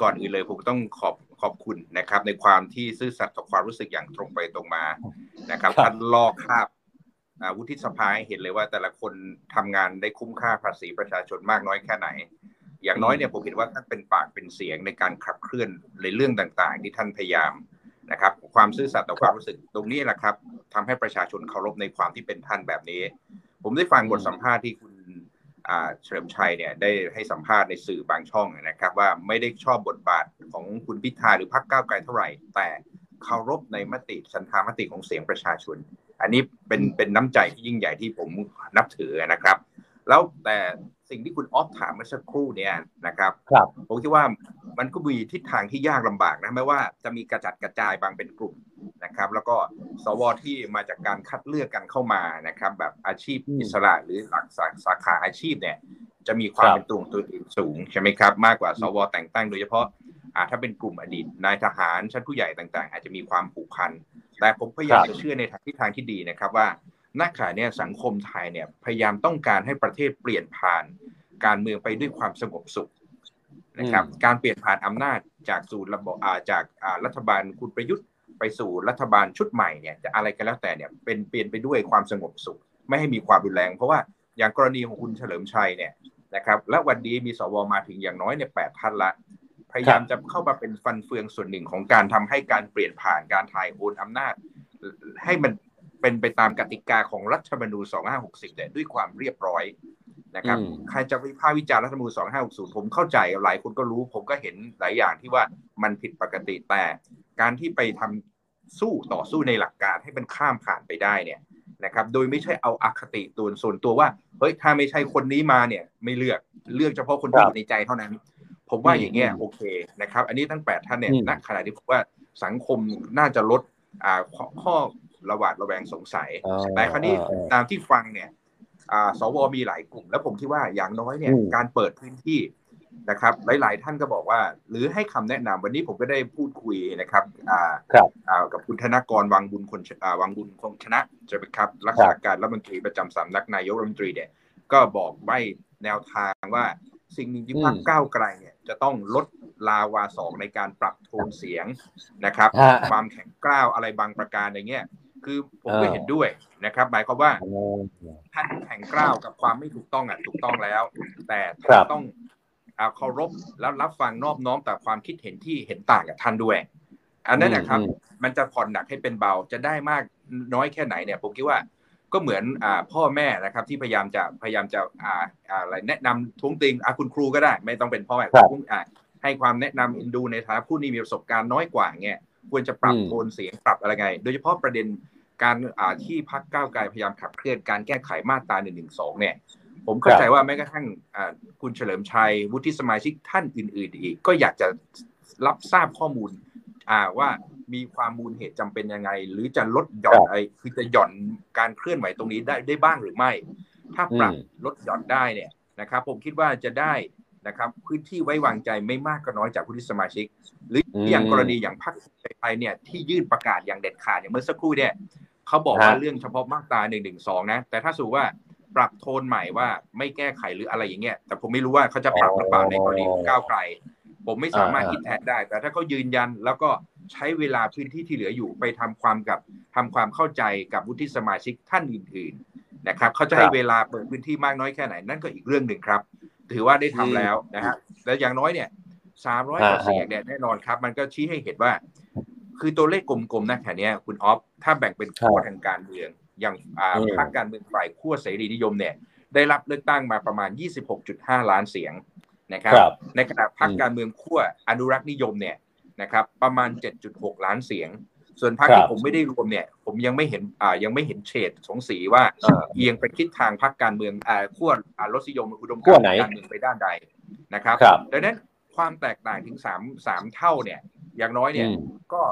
ก่อนอื่นเลยผมต้องขอบ ขอบคุณนะครับ ในความที่ซื่อสัตย์ต่อความรู้สึกอย่างตรงไปตรงมานะครับครับท่านลอกคาบอ่าวุฒิสภาให้เห็นเลยว่าแต่ละคนทำงานได้คุ้มค่าภาษีประชาชนมากน้อยแค่ไหน อย่างน้อยเนี่ยผมเห็นว่าท่านเป็นปากเป็นเสียงในการขับเคลื่อนในเรื่องต่างๆ ที่ท่านพยายามนะครับ ความซื่อสัตย์ต่อความรู้สึกตรงนี้แหละครับทำให้ประชาชนเคารพในความที่เป็นท่านแบบนี้ ผมได้ฟังบทสัมภาษณ์ที่คุณอ่า เฉลิมชัยเนี่ยได้ให้สัมภาษณ์ในสื่อบางช่องนะครับว่าไม่ได้ชอบบทบาทของคุณพิธาหรือพรรคก้าวไกลเท่าไหร่ แต่เคารพในมติสันธามติของเสียงประชาชน อันนี้เป็นเป็นน้ำใจที่ยิ่งใหญ่ที่ผมนับถือนะครับ แล้วแต่สิ่งที่คุณออฟถามเมื่อสักครู่เนี่ยนะครับครับผมคิดว่ามันก็มีทิศทางที่ยากลำบากนะไม่ว่าจะมีกระจัดกระจายบางเป็นกลุ่มนะครับ แล้วก็สวที่มาจากการคัดเลือกกันเข้ามานะครับ แบบอาชีพอืมอิสระหรือหลักสาสาขาอาชีพเนี่ย จะมีความครับเป็นตัวของตัวเองสูงใช่ไหมครับ มากกว่าสวแต่งตั้งโดยเฉพาะอ่าถ้าเป็นกลุ่มอดีตนายทหารชั้นผู้ใหญ่ต่าง ๆ อาจจะมีความผูกพัน แต่ผมพยายามจะเชื่อในทางทิศทางที่ดีนะครับว่า นักขณะเนี่ยสังคมไทยเนี่ยพยายามต้องการให้ประเทศเปลี่ยนผ่านการเมืองไปด้วยความสงบสุขนะครับการเปลี่ยนผ่านอำนาจจากสู่ระบบอ่าจากอ่ารัฐบาลคุณประยุทธ์ ไปสู่รัฐบาลชุดใหม่เนี่ยจะอะไรก็แล้วแต่เนี่ยเป็นเปลี่ยนไปด้วยความสงบสุข ไม่ให้มีความรุนแรง เพราะว่าอย่างกรณีของคุณเฉลิมชัยเนี่ยนะครับและวันนี้มีสวมาถึงอย่างน้อยเนี่ยแปดท่านละ พยายามจะเข้ามาเป็นฟันเฟืองส่วนหนึ่งของการทำให้การเปลี่ยนผ่านการถ่ายโอนอำนาจ ให้มัน เป็นไปตามกติกาของรัฐธรรมนูญ 2560เนี่ยด้วยความเรียบร้อยนะครับอืมใครจะวิพากษ์วิจารณ์รัฐธรรมนูญ 2560 ผมเข้าใจหลายคนก็รู้ ผมก็เห็นหลายอย่างที่ว่ามันผิดปกติแต่การที่ไปทำสู้ต่อสู้ในหลักการให้มันข้ามผ่านไปได้เนี่ยนะครับ โดยไม่ใช่เอาอคติตัวส่วนตัวว่าเฮ้ยถ้าไม่ใช่คนนี้มาเนี่ย ไม่เลือกเลือกเฉพาะคนที่อยู่ในใจเท่านั้น ผมว่าอย่างเงี้ยโอเคนะครับ อันนี้ทั้งแปดท่านเนี่ยอืมณขณะที่ผมว่าสังคมน่าจะลดอ่าข้อข้อ ระหวาดระแวงสงสัยอ่าแต่คราวนี้อ่าตามที่ฟังเนี่ยอ่าสวมีหลายกลุ่ม แล้วผมคิดว่าอย่างน้อยเนี่ยอืมการเปิดพื้นที่นะครับ หลาย ๆ ท่านก็บอกว่า หรือให้คำแนะนำวันนี้ผมก็ได้พูดคุยนะครับอ่าครับอ่ากับคุณธนกรวังบุญคนอ่าวังบุญคงชนะใช่ไหมครับรักษาการรัฐมนตรีประจำสำนักนายกรัฐมนตรีเนี่ยก็บอกไว้แนวทางว่าสิ่งหนึ่งที่พรรคอืมก้าวไกลเนี่ยจะต้องลดลาวาสองในการปรับโทนเสียงนะครับฮะความแข็งกร้าวอะไรบางประการอย่างเงี้ย คือผมก็อ่าเห็นด้วยนะครับ หมายความว่าท่านแข็งกร้าวกับความไม่ถูกต้องอะถูกต้องแล้ว แต่ครัท่านบต้องเอาเคารพแล้วรับฟังนอบน้อมแต่ความคิดเห็นที่เห็นต่างกับท่านด้วย อันนั้นนะครับอืมมันจะผ่อนหนักให้เป็นเบาจะได้มากน้อยแค่ไหนเนี่ยผมคิดว่าก็เหมือนอ่าพ่อแม่นะครับที่พยายามจะพยายามจะอ่าอะไรแนะนำท้วงติงอ่าคุณครูก็ได้ ไม่ต้องเป็นพ่อแม่คุณอ่าให้ความแนะนำอินดูในฐานะผู้นี้มีประสบการณ์น้อยกว่าเงี้ยควรจะปรับโทนเสียงปรับอะไรไง โดยเฉพาะประเด็น การอ่าที่พักก้าวไกลพยายามขับเคลื่อนการแก้ไขมาตราหนึ่งหนึ่งสองเนี่ย ผมเข้าใจว่าแม้กระทั่งคุณเฉลิมชัยวุฒิสมาชิกท่านอื่น ๆ อีก ก็อยากจะรับทราบข้อมูลว่ามีความมูลเหตุจำเป็นยังไง หรือจะลดหย่อนไอ้คือจะหย่อนการเคลื่อนไหวตรงนี้ได้ได้บ้างหรือไม่ ถ้าปรับลดหย่อนได้เนี่ยนะครับ ผมคิดว่าจะได้ นะครับพื้นที่ไว้วางใจไม่มากก็น้อยจากผู้ที่สมาชิก หรืออย่างกรณีอย่างพรรคไทยเนี่ยที่ยื่นประกาศอย่างเด็ดขาดอย่างเมื่อสักครู่เนี่ยเขาบอกว่าเรื่องเฉพาะมาตราหนึ่งหนึ่งสองนะแต่ถ้าสูว่าปรับโทนใหม่ว่าไม่แก้ไขหรืออะไรอย่างเงี้ยแต่ผมไม่รู้ว่าเขาจะปรับหรือเปล่าในกรณีของก้าวไกล ผมไม่สามารถคิดแทนได้ แต่ถ้าเขายืนยันแล้วก็ใช้เวลาพื้นที่ที่เหลืออยู่ไปทำความกับทำความเข้าใจกับวุฒิสมาชิกท่านอื่น ๆ นะครับเขาจะให้เวลาเปิดพื้นที่มากน้อยแค่ไหนนั่นก็อีกเรื่องหนึ่งครับ ถือว่าได้ทำแล้วนะฮะแล้วอย่างน้อยเนี่ยสามร้อยกว่าเสียงเนี่ยแน่นอนครับ มันก็ชี้ให้เห็นว่า คือตัวเลขกลมๆนะแค่นี้คุณออฟถ้าแบ่งเป็นขั้วทางการเมือง อย่างพรรคการเมืองฝ่ายขั้วเสรีนิยมเนี่ย ได้รับเลือกตั้งมาประมาณ 26.5 ล้านเสียงนะครับ ในขณะพรรคการเมืองขั้วอนุรักษ์นิยมเนี่ยนะครับ ประมาณ 7.6 ล้านเสียง ส่วนพรรคที่ผมไม่ได้รวมเนี่ย ผมยังไม่เห็นอ่ายังไม่เห็นเฉดสงสีว่าเอียงไปทิศทางพรรคการเมืองอ่าขั้วอ่ารสนิยมอุดมการณ์การเมืองไปด้านใดนะครับดังนั้นความแตกต่างถึงสามสามเท่าเนี่ย อย่างน้อยเนี่ยก็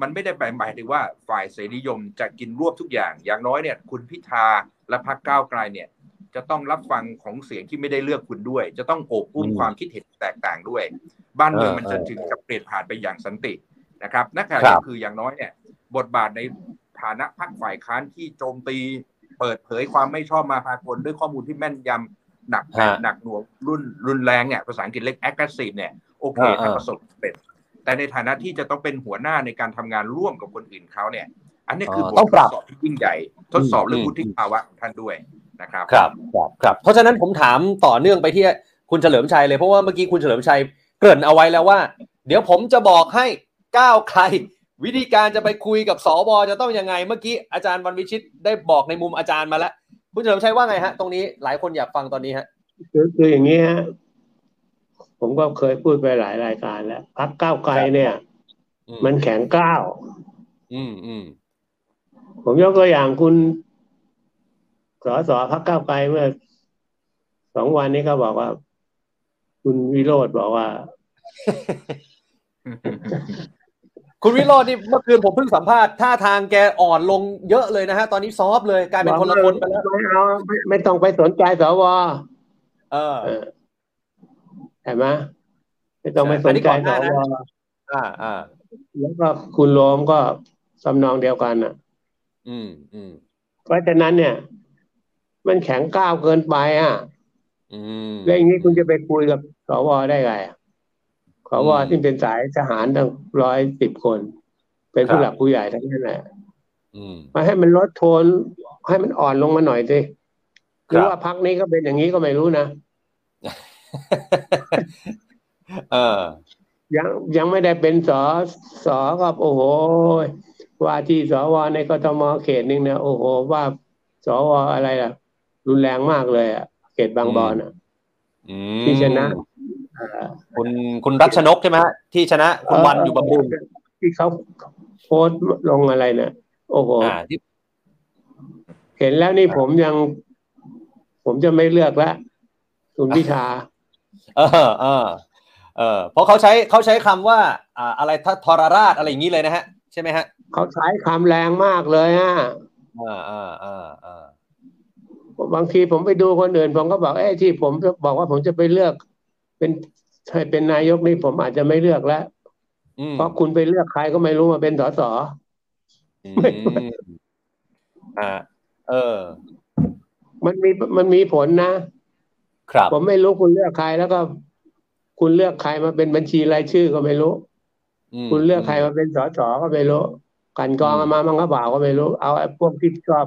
มันไม่ได้หมายถึงว่าฝ่ายเสรีนิยมจะกินรวบทุกอย่าง อย่างน้อยเนี่ย คุณพิธาและพรรคก้าวไกลเนี่ย จะต้องรับฟังของเสียงที่ไม่ได้เลือกคุณด้วย จะต้องโอบอุ้มความคิดเห็นแตกต่างด้วย บ้านเมืองมันจะถึงจะเปลี่ยนผ่านไปอย่างสันติ นะครับนักข่าวคืออย่างน้อยเนี่ยบทบาทในฐานะพรรคฝ่ายค้านที่โจมตี เปิดเผยความไม่ชอบมาพากลด้วยข้อมูลที่แม่นยำหนักหนักหน่วงรุนรุนแรงเนี่ยภาษาอังกฤษเรียก aggressive เนี่ยโอเคถ้าประสบเป็นแต่ในฐานะที่จะต้องเป็นหัวหน้าในการทำงานร่วมกับคนอื่นเขาเนี่ย อันนี้คือบททดสอบที่ยิ่งใหญ่ ทดสอบเรื่องวุฒิภาวะของท่านด้วยนะครับครับครับครับ เพราะฉะนั้นผมถามต่อเนื่องไปที่คุณเฉลิมชัยเลยเพราะว่าเมื่อกี้คุณเฉลิมชัยเกริ่นเอาไว้แล้วว่า เดี๋ยวผมจะบอกให้ ก้าวใครวิธีการจะไปคุยกับสวจะต้องยังไง เมื่อกี้อาจารย์วันวิชิตได้บอกในมุมอาจารย์มาแล้วคุณเฉลิมชัยว่าไงฮะ ตรงนี้หลายคนอยากฟังตอนนี้ฮะคือคืออย่างนี้ฮะผมก็เคยพูดไปหลายรายการแล้วพักก้าวไกลเนี่ย มันแข็งก้าวอืมอืมผมยกตัวอย่างคุณสอสอพักก้าวไกลเมื่อสองวันนี้เขาบอกว่า คุณวิโรธบอกว่า คุณวิโรจน์นี่เมื่อคืนผมเพิ่งสัมภาษณ์ท่าทางแกอ่อนลงเยอะเลยนะฮะ ตอนนี้ซอฟเลยกลายเป็นคนละคนไปแล้วไม่เอาไม่ไม่ต้องไปสนใจสวเออเห็นไหมไม่ต้องไปสนใจสวอ่าอ่าแล้วก็คุณโลมก็สำนองเดียวกันอะ อืมอืมเพราะฉะนั้นเนี่ย มันแข็งก้าวเกินไปอะแล้วอย่างนี้คุณจะไปคุยกับสวได้ไง สวที่เป็นสายทหารตั้งร้อยสิบคน เป็นผู้หลักผู้ใหญ่ทั้งนั้นแหละมาให้มันลดโทน ให้มันอ่อนลงมาหน่อยสิหรือว่าพักนี้ก็เป็นอย่างนี้ก็ไม่รู้นะเออ ยังยังไม่ได้เป็นสอสอก็โอ้โหว่าที่สวในกทมเขตนึงเนี่ยโอ้โห ว่าสวอะไรล่ะ รุนแรงมากเลยอะ เขตบางบอนอะที่ชนะ คุณคุณรัชนกใช่ไหมฮะที่ชนะ คุณวันอยู่บำรุงที่เขาโพสลงอะไรเนี่ยโอ้โหเห็นแล้วนี่ผมยัง ผมจะไม่เลือกแล้วคุณพิธาเออเออเออเพราะเขาใช้เขาใช้คำว่า อ่า อะไรทรราชอะไรอย่างนี้เลยนะฮะ ใช่ไหมฮะเขาใช้คำแรงมากเลยฮะอ่าอ่าอ่าอ่าบางทีผมไปดูคนอื่นผมก็บอกเอ้ที่ผมบอกว่าผมจะไปเลือก เป็นให้เป็นนายกนี่ผมอาจจะไม่เลือกแล้วเพราะคุณไปเลือกใครก็ไม่รู้มาเป็นสสอ่า เออ มันมีมันมีผลนะครับ ผมไม่รู้คุณเลือกใครแล้วก็ คุณเลือกใครมาเป็นบัญชีรายชื่อก็ไม่รู้ คุณเลือกใครมาเป็นสสก็ไม่รู้กันกองมามังกรบ่าวก็ไม่รู้ เอาไอ้พวกที่ชอบ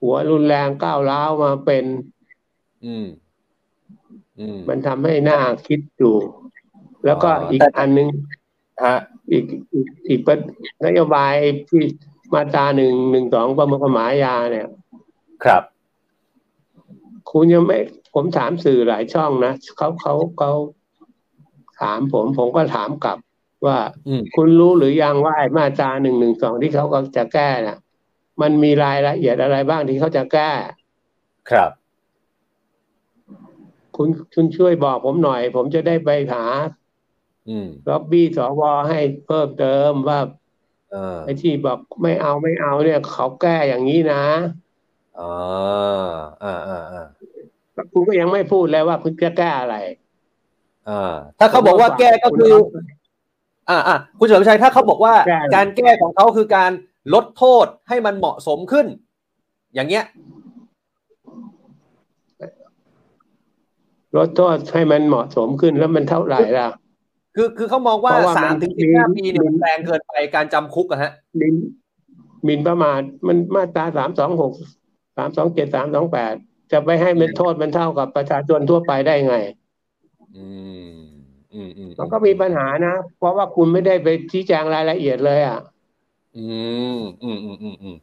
หัวรุนแรงก้าวร้าวมาเป็น อืมอื มมันทำให้หน้าคิดอยู่แล้วก็อีกอันหนึ่งฮะอีกอีกอีกนโยบายที่มาตราหนึ่งหนึ่งสองประมวลกฎหมายยาเนี่ย ครับ คุณยังไม่ ผมถามสื่อหลายช่องนะเขาเขาเขาถามผม ผมก็ถามกลับว่าอืมคุณรู้หรือยังว่าไอ้มาตราหนึ่งหนึ่งสองที่เขาก็จะแก้น่ะ มันมีรายละเอียดอะไรบ้างที่เขาจะแก้ ครับ คุณคุณช่วยบอกผมหน่อย ผมจะได้ไปหาอืมล็อบบี้สวให้เพิ่มเติมว่าเออไอ้ที่บอกไม่เอาไม่เอาเนี่ย เขาแก้อย่างนี้นะอ่าอ่าอ่าอ่าคุณก็ยังไม่พูดเลยว่าคุณจะแก้อะไรอ่าถ้าเขาบอกว่าแก้ก็คือ อ่าอ่าคุณเฉลิมชัยถ้าเขาบอกว่าแก้การแก้ของเขาคือการลดโทษให้มันเหมาะสมขึ้น อย่างเงี้ย ลดโทษให้มันเหมาะสมขึ้นแล้วมันเท่าไหร่ล่ะ คือคือเขามองว่าเพราะว่าสามมันถึงสิบห้ามีปีเนี่ยมันมีแรงเกินไปการจำคุกอะฮะหมินหมินประมาทมันมาตราสามสองหกสามสองเจ็ดสามสองแปดจะไปให้มันโทษมันเท่ากับประชาชนทั่วไปได้ไง อืมอืมอืมมันก็มีปัญหานะ เพราะว่าคุณไม่ได้ไปชี้แจงรายละเอียดเลยอะ อืมอืมอืมอืมอืม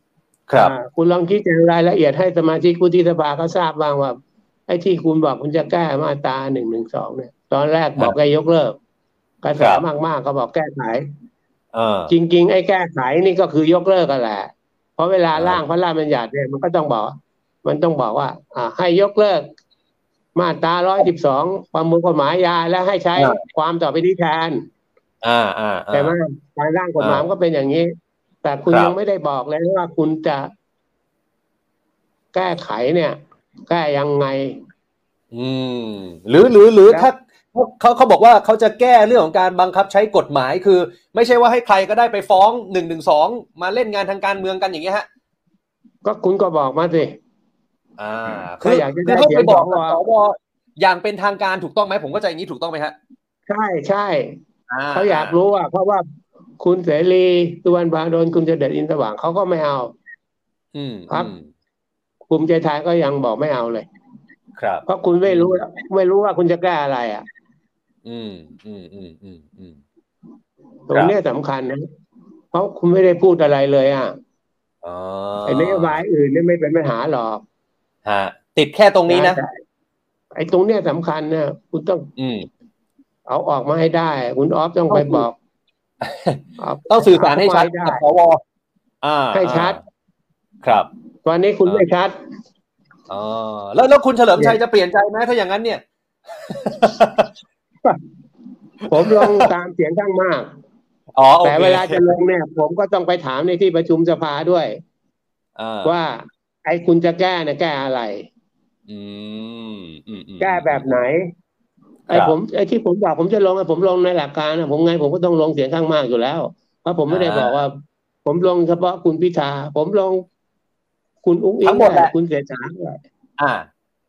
ครับอ่าคุณลองชี้แจงรายละเอียดให้สมาชิกวุฒิสภาเขาทราบบ้างว่า ไอ้ที่คุณบอกคุณจะแก้มาตราหนึ่งหนึ่งสองเนี่ย ตอนแรกบอกให้ยกเลิกกระแสครับมากๆก็บอกแก้ไขเออจริง ๆ ไอ้แก้ไขนี่ก็คือยกเลิกกันแหละ เพราะเวลาอ่าร่างพระราชบัญญัติเนี่ยมันก็ต้องบอก มันต้องบอกว่า อ่า ให้ยกเลิก มาตราร้อยสิบสองประมวลกฎหมายยาและให้ใช้ความต่อไปนี้แทนอ่าอ่าอ่าแต่ว่าการร่างกฎหมายมันก็เป็นอย่างนี้ แต่คุณครับยังไม่ได้บอกเลยว่าคุณจะแก้ไขเนี่ย แก้ยังไง อืม หรือหรือหรือแล้วถ้าเขาเขาบอกว่าเขาจะแก้เรื่องของการบังคับใช้กฎหมายคือ ไม่ใช่ว่าให้ใครก็ได้ไปฟ้องหนึ่งหนึ่งสองมาเล่นงานทางการเมืองกันอย่างเงี้ยฮะ ก็คุณก็บอกมาสิอ่าถ้าอยากจะได้ให้เสียไปงบอกสวกับสวอย่างเป็นทางการถูกต้องไหมผมก็ใจอย่างนี้ถูกต้องไหมฮะ ใช่ใช่เขาอยากรู้อะเพราะว่าคุณเสรีสุวรรณพาโดนคุณเจเด็ดอินสว่างเขาก็ไม่เอา อืมครับอืม ภูมิใจไทยก็ยังบอกไม่เอาเลย ครับ เพราะคุณไม่รู้ไม่รู้ว่าคุณจะแก้อะไร อะ อืมอืมอืมอืมอืมตรงเนี้ยสำคัญนะเพราะคุณไม่ได้พูดอะไรเลยอะอ๋อไอ้นโยบายอื่นเนี่ยไม่เป็นปัญหาหรอกฮะติดแค่ตรงนี้นะแต่ไอ้ตรงเนี้ยสำคัญเนี่ยคุณต้อง อืมเอาออกมาให้ได้ คุณออฟต้องไปบอกเาต้องสื่อสารให้ชัดเอกับมาสวอ่าให้ชัด ครับ ตอนนี้คุณอ่าไม่ชัดอ๋อแล้วแล้วคุณเฉลิมชัยจะเปลี่ยนใจไหมถ้าอย่างนั้นเนี่ย ผมลงตามเสียงข้างมากอ๋อโอแต่คเวลาจะลงเนี่ย ผมก็ต้องไปถามในที่ประชุมสภาด้วยอ่าว่า ไอ้คุณจะแก้เนี่ยแก้อะไรอืมอืมอืมแก้แบบไหน ไอ้ครับผมไอ้ที่ผมบอกผมจะลงไอ้ผมลงในหลักการนะผมไงผมก็ต้องลงเสียงข้างมากอยู่แล้ว เพราะผมไม่ได้อ่าบอกว่า ผมลงเฉพาะคุณพิธาผมลง คุณอุ้งอิทั้งงหมดแหละคุณเสียฉาด้วยอ่า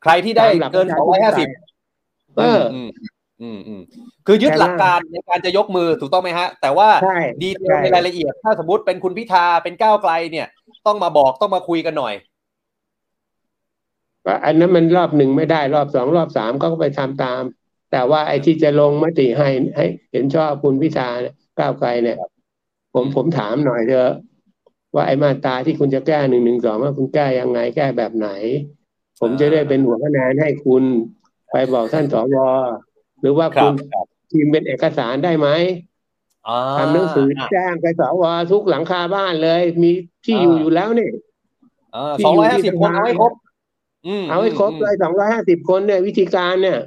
ใครที่ได้ตามหลักเกินประสชาองร้อยห้าธิสิบปไตยเอออืมอืมอืมคือยึดใช่ไหมหลักการในการจะยกมือถูกต้องไหมฮะ แต่ว่าใช่ดีเทลใช่ในรายละเอียด ถ้าสมมติเป็นคุณพิธาเป็นก้าวไกลเนี่ย ต้องมาบอกต้องมาคุยกันหน่อยก็อันนั้นมันรอบหนึ่งไม่ได้รอบสองรอบสามเขาก็ไปทำตาม แต่ว่าไอ้ที่จะลงมติให้ให้ เห็นชอบคุณพิธาเนี่ยก้าวไกลเนี่ย ผมผมถามหน่อยเถอะ ว่าไอ้มาตราที่คุณจะแก้หนึ่งหนึ่งสองว่าคุณแก้ยังไงแก้แบบไหน ผมจะได้เป็นหัวคะแนนให้คุณไปบอกท่านสวหรือว่าครัคุบณครับทีมเป็นเอกสารได้ไหมอ่าทำหนังสือแจ้งไปสวทุกหลังคาบ้านเลย มีที่อยู่อยู่แล้วนี่ที่สองอยู่ร้อยห้าที่สิบสคนภาเอาให้ครบมเอาให้ครบมเลยสองร้อยห้าสิบคนเนี่ยวิธีการเนี่ย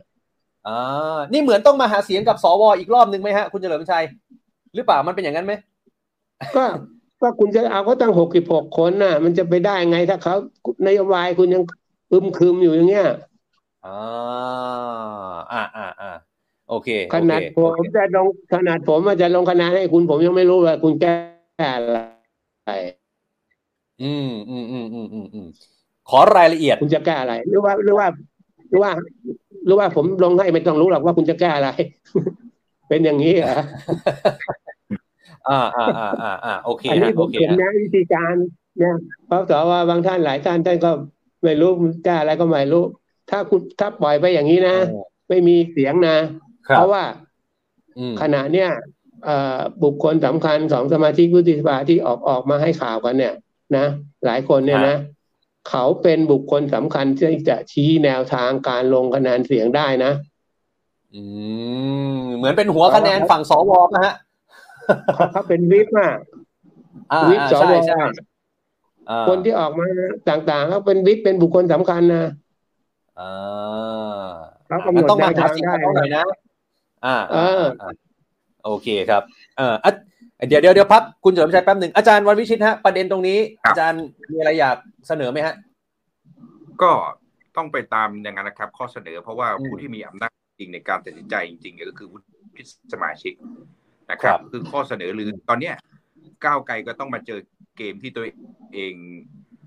อ่านี่เหมือนต้องมาหาเสียงกับสวอีกรอบหนึ่งไหมฮะ คุณเฉลิมชัย หรือเปล่ามันเป็นอย่างนั้นไหมก็ ก็คุณจะเอาเขาตั้งหกสิบหกคนน่ะ มันจะไปได้ไงถ้าเขานโยบายคุณยังอึมครึมอยู่อย่างเงี้ยอ่าอ่าอ่าอ่าโอเค ขนาดโอผเคมจะลงขนาดผมอาจจะลงคะแนนให้คุณผมยังไม่รู้เลยคุณแก้อะไรอืมอืมอืมอืมอืมอืมขอรายละเอียด คุณจะแก้อะไร หรือว่าหรือว่า หรือว่า หรือว่าผมลงให้ไม่ต้องรู้หรอกว่าคุณจะแก้อะไร เป็นอย่างนี้เหรอ อ่าอ่าอ่าอ่าอ่าโอเคอันนี้ฮะผโอมเคเห็นฮะนะวิธีการเนี่ยเพราะแต่ว่าบางท่านหลายท่านท่านก็ไม่รู้มันแก้อะไรก็ไม่รู้ ถ้าคุณถ้าปล่อยไปอย่างนี้นะ ไม่มีเสียงนะครัเพบราะว่าอืมขณะเนี้ยเอ่อบุคคลสำคัญสองสมาชิกวุฒิสภาที่ออกออกมาให้ข่าวกันเนี่ย นะ หลายคนเนี่ยนะเขาเป็นบุคคลสำคัญที่จะชี้แนวทางการลงคะแนนเสียงได้นะ อืมเหมือนเป็นหัวคะแนนฝั่งสวนะฮะ เขาเขาเป็นวิปอะอ่าวิปสใช่วใช่อ่าคนที่ออกมาต่างๆเขาเป็นวิปเป็นบุคคลสำคัญนะอ่าเขากำหนดต้องมาแนวหาทางเสียงได้กับเขาหน่อยนะอ่าเอออ่าโอเคครับเอออะเดี๋ยวเดี๋ยวเดี๋ยวพักคุณเฉลิมชัยแป๊บหนึ่งอาจารย์วันวิชิตฮะประเด็นตรงนี้ครับอาจารย์มีอะไรอยากเสนอไหมฮะ ก็ต้องไปตามอย่างนั้นนะครับ ข้อเสนอเพราะว่าอืมผู้ที่มีอำนาจจริงในการตัดสินใจจริงๆก็คือวุฒิสมาชิก นะคครัรับบคือข้อเสนอหรือตอนเนี้ยก้าวไกลก็ต้องมาเจอเกมที่ตัวเอง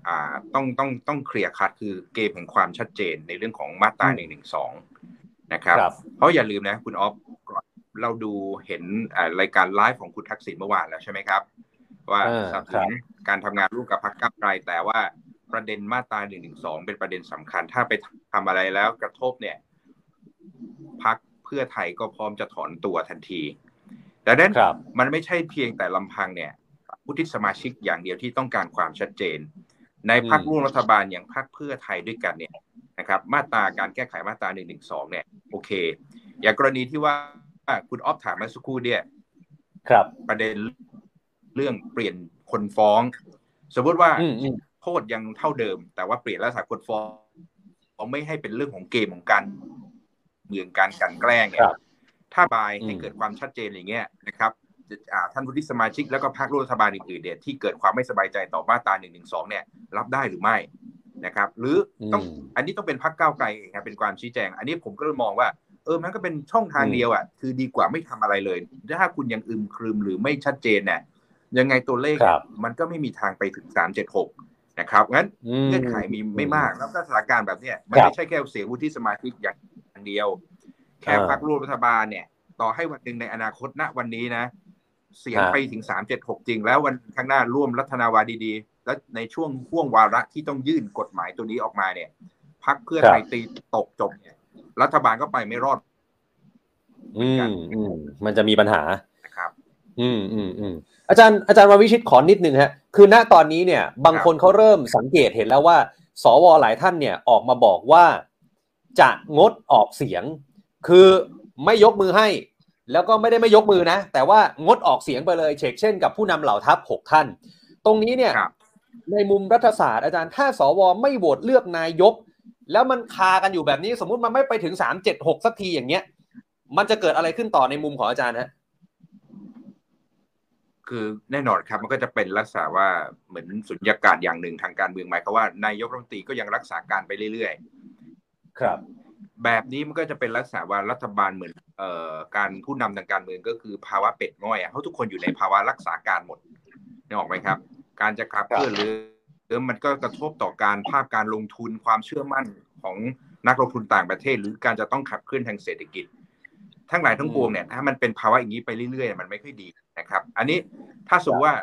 อ่าต้องต้องต้องเคลียร์คัดคือเกมแห่งความชัดเจนในเรื่องของมาตราหนึ่งหนึ่งสองนะครับครับเพราะอย่าลืมนะคุณออฟเราดูเห็นอ่ารายการไลฟ์ของคุณทักษิณเมื่อวานแล้วใช่ไหมครับ ว่าอ่าสนับสนุนการทำงานร่วมกับพรรคก้าวไกลแต่ว่าประเด็นมาตราหนึ่งหนึ่งสองเป็นประเด็นสำคัญ ถ้าไปทำอะไรแล้วกระทบเนี่ยพรรคเพื่อไทยก็พร้อมจะถอนตัวทันที แต่นั้นครับมันไม่ใช่เพียงแต่ลำพังเนี่ยผู้ที่สมาชิกอย่างเดียวที่ต้องการความชัดเจน ในพรรคอืมร่วมรัฐบาลอย่างพรรคเพื่อไทยด้วยกันเนี่ยนะครับ มาตราการแก้ไขมาตราหนึ่งหนึ่งสองเนี่ย โอเค อย่างกรณีที่ว่าคุณออฟถามมาสักครู่เนี่ย ครับ ประเด็นเรื่องเปลี่ยนคนฟ้อง สมมติว่าอืมอืมโทษยังเท่าเดิม แต่ว่าเปลี่ยนลักษณะคนฟ้องเขาไม่ให้เป็นเรื่องของเกมของการเมืองการกลันแกล้งเนี่คย รับถ้าบายให้อืมเกิดความชัดเจนอย่างเงี้ยนะครับอ่าท่านวุฒิสมาชิกแล้วก็พรรคร่วมรัฐบาลอื่นๆเนี่ยที่เกิดความไม่สบายใจต่อมาตราหนึ่งหนึ่งสองเนี่ยรับได้หรือไม่นะครับ หรือต้องอืมอันนี้ต้องเป็นพรรคก้าวไกลเองครับเป็นความชี้แจง อันนี้ผมก็เลยมองว่าเออมันก็เป็นช่องทางอืมเดียวอะคือดีกว่าไม่ทำอะไรเลย ถ้าคุณยังอึมครึมหรือไม่ชัดเจนเนี่ยยังไงตัวเลขครับมันก็ไม่มีทางไปถึงสามเจ็ดหกนะครับงั้นอืมเงื่อนไขมีไม่มากแล้วก็สถานการณ์แบบเนี้ยมันครับไม่ใช่แค่เสียงวุฒิสมาชิกอย่างเดียว แค่อ่าพรรคร่วมรัฐบาลเนี่ย ต่อให้วันหนึ่งในอนาคตณวันนี้นะ เสียงฮะไปถึงสามเจ็ดหกจริง แล้ววันข้างหน้าร่วมรัฐนาวาดีๆ แล้วในช่วงห่วงวาระที่ต้องยื่นกฎหมายตัวนี้ออกมาเนี่ยพรรคเพื่อไทยตีตกจบเนี่ย รัฐบาลก็ไปไม่รอด อืมอืมมันจะมีปัญหานะครับ อืมอืมอืมอาจารย์อาจารย์วันวิชิตขอนิดนึงฮะ คือณตอนนี้เนี่ย บางคนเขาเริ่มสังเกตเห็นแล้วว่า สวหลายท่านเนี่ยออกมาบอกว่า จะงดออกเสียง คือไม่ยกมือให้ แล้วก็ไม่ได้ไม่ยกมือนะ แต่ว่างดออกเสียงไปเลยเชกเช่นกับผู้นำเหล่าทัพหกท่าน ตรงนี้เนี่ยครับในมุมรัฐศาสตร์อาจารย์ถ้าสวไม่โหวตเลือกนายก แล้วมันคากันอยู่แบบนี้ สมมุติมันไม่ไปถึงสามเจ็ดหกสักทีอย่างเงี้ย มันจะเกิดอะไรขึ้นต่อในมุมของอาจารย์ฮะคือแน่นอนครับมันก็จะเป็นลักษณะว่าเหมือนสุญญากาศอย่างหนึ่งทางการเมืองหมายความว่านายกรัฐมนตรีก็ยังรักษาการไปเรื่อย ๆ ครับ แบบนี้มันก็จะเป็นลักษณะว่ารัฐบาลเหมือนเอ่อการผู้นำทางการเมืองก็คือภาวะเป็ดง่อยอะเพราะทุกคนอยู่ในภาวะรักษาการหมดนี่ออกไหมครับ การจะขับเคลื่อนหรือหรือมันก็กระทบต่อการภาพการลงทุนความเชื่อมั่นของนักลงทุนต่างประเทศ หรือการจะต้องขับเคลื่อนทางเศรษฐกิจ ทั้งหลายทั้งปวงเนี่ยถ้ามันเป็นภาวะอย่างนี้ไปเรื่อยๆ มันไม่ค่อยดีนะครับ อันนี้ถ้าสมมติว่า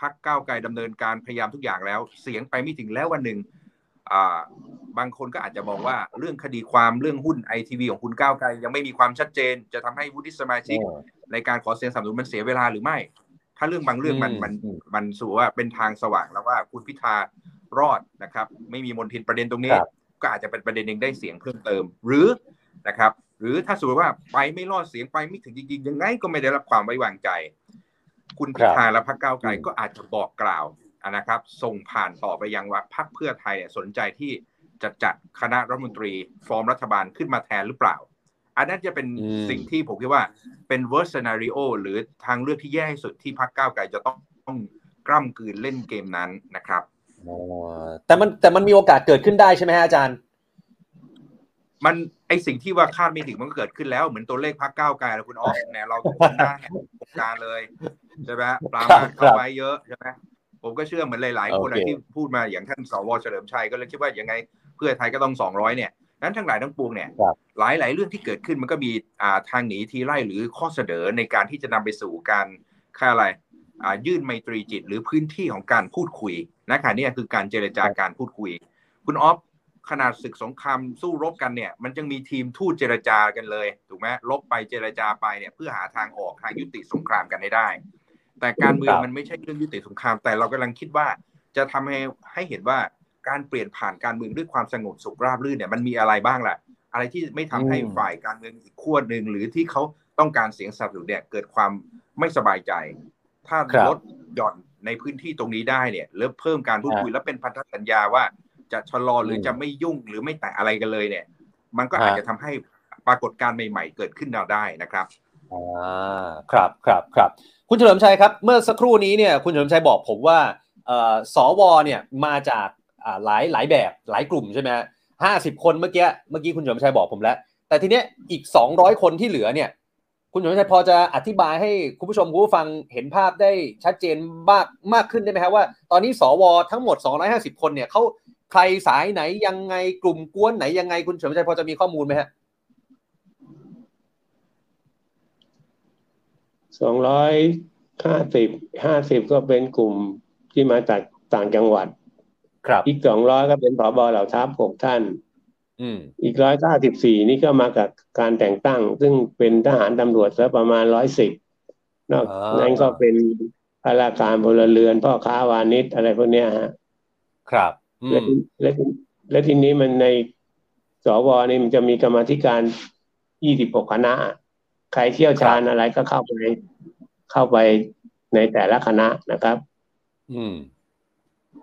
พรรคก้าวไกลดำเนินการพยายามทุกอย่างแล้ว เสียงไปไม่ถึงแล้ววันหนึ่งอ่า บางคนก็อาจจะมองว่าเรื่องคดีความเรื่องหุ้นไอทีวีของคุณก้าวไกลยังไม่มีความชัดเจน จะทำให้วุฒิสมาชิกในการขอเสียงสนับสนุนมันเสียเวลาหรือไม่ ถ้าเรื่องบางเรื่องมันอืมมันอืมมันสู่ว่าเป็นทางสว่างแล้วว่าคุณพิธารอดนะครับ ไม่มีมลทินประเด็นตรงนี้ครับก็อาจจะเป็นประเด็นหนึ่งได้เสียงเพิ่มเติม หรือนะครับ หรือถ้าสมมติว่าไปไม่รอดเสียงไปไม่ถึงจริงๆยังไงก็ไม่ได้รับความไว้วางใจ คุณพิธาและพรรคก้าวไกลอืมก็อาจจะบอกกล่าว นะครับ ส่งผ่านต่อไปยังว่าพรรคเพื่อไทยเนี่ยสนใจที่จะจัดคณะรัฐมนตรีฟอร์มรัฐบาลขึ้นมาแทนหรือเปล่า อันนั้นจะเป็นอืมสิ่งที่ผมคิดว่าเป็น worst scenario หรือทางเลือกที่แย่ที่สุดที่พรรคก้าวไกลจะต้องต้องกล้ำกลืนเล่นเกมนั้นนะครับอ๋อแต่มันแต่มันมีโอกาสเกิดขึ้นได้ใช่ไหมฮะอาจารย์ มันไอสิ่งที่ว่าคาดไม่ถึงมันก็เกิดขึ้นแล้วเหมือนตัวเลขพรรคก้าวไกลแล้วคุณออฟเนี่ยเราทุกคนได้โครงการเลยใช่ไหมฮะปรามาสเข้าไว้เยอะใช่ไหม ผมก็เชื่อเหมือนหลาย ๆ คนนะโอเคที่พูดมาอย่างท่านสวเฉลิมชัยก็เลยคิดว่ายังไงเพื่อไทยก็ต้องสองร้อยเนี่ยนั้นทั้งหลายทั้งปวงเนี่ยครับหลายหลายๆเรื่องที่เกิดขึ้นมันก็มีอ่าทางหนีทีไล่หรือข้อเสนอในการที่จะนำไปสู่การค่าอะไรอ่ายื่นไมตรีจิต หรือพื้นที่ของการพูดคุยนะคะเนี่ยคือการเจรจาการพูดคุย คุณออฟขนาดศึกสงครามสู้รบกันเนี่ย มันยังมีทีมทูตเจรจากันเลยถูกไหมลบไปเจรจาไปเนี่ยเพื่อหาทางออกทางยุติสงครามกันให้ได้ แต่การเมืองครับมันไม่ใช่เรื่องยุติสงคราม แต่เรากำลังคิดว่าจะทำให้ให้เห็นว่าการเปลี่ยนผ่านการเมืองด้วยความสงบสุขราบรื่นเนี่ยมันมีอะไรบ้างล่ะ อะไรที่ไม่ทำให้อืมฝ่ายการเมืองอีกขั้วหนึ่งหรือที่เขาต้องการเสียงสนับสนุนเนี่ยเกิดความไม่สบายใจ ถ้าครับลดหย่อนในพื้นที่ตรงนี้ได้เนี่ยแล้วเพิ่มการพูดคุยแล้วเป็นพันธสัญญาว่าจะชะลอหรืออมจะไม่ยุ่งหรือไม่แตะอะไรกันเลยเนี่ย มันก็อาจฮะจะทำให้ปรากฏการณ์ใหม่ ๆ เกิดขึ้นเราได้นะครับอ่าครับครับครับ คุณเฉลิมชัยครับ เมื่อสักครู่นี้เนี่ยคุณเฉลิมชัยบอกผมว่าเอ่อสวเนี่ยมาจากหลายหลายแบบหลายกลุ่มใช่ไหมห้าสิบคนเมื่อกี้เมื่อกี้คุณเฉลิมชัยบอกผมแล้ว แต่ทีเนี้ยอีกสองร้อยคนที่เหลือเนี่ยคุณเฉลิมชัยพอจะอธิบายให้คุณผู้ชมคุณผู้ฟังเห็นภาพได้ชัดเจนมากมากขึ้นได้ไหมครับว่า ตอนนี้สวทั้งหมด 250 คนเนี่ยเขาใครสายไหนยังไงกลุ่มกวนไหนยังไงคุณเฉลิมชัยพอจะมีข้อมูลไหมฮะ สองร้อยห้าสิบห้าสิบก็เป็นกลุ่มที่มาจากต่างจังหวัด ครับ อีกสองร้อยก็เป็นผบเหล่าทัพหกท่านอืมอีกร้อยเก้าสิบสี่นี่ก็มากับการแต่งตั้ง ซึ่งเป็นทหารตำรวจแล้วประมาณร้อยสิบนอกอ่านั้นั้นก็เป็นข้าราชการพลเรือนพ่อค้าวานิชอะไรพวกเนี้ยฮะ ครับอืและมทีและทีและทีนี้มันในสวนี่มันจะมีกรรมาธิการยี่สิบหกคณะ ใครเชี่ยวชาญอะไรก็เข้าไปเข้าไปในแต่ละคณะนะครับ อืม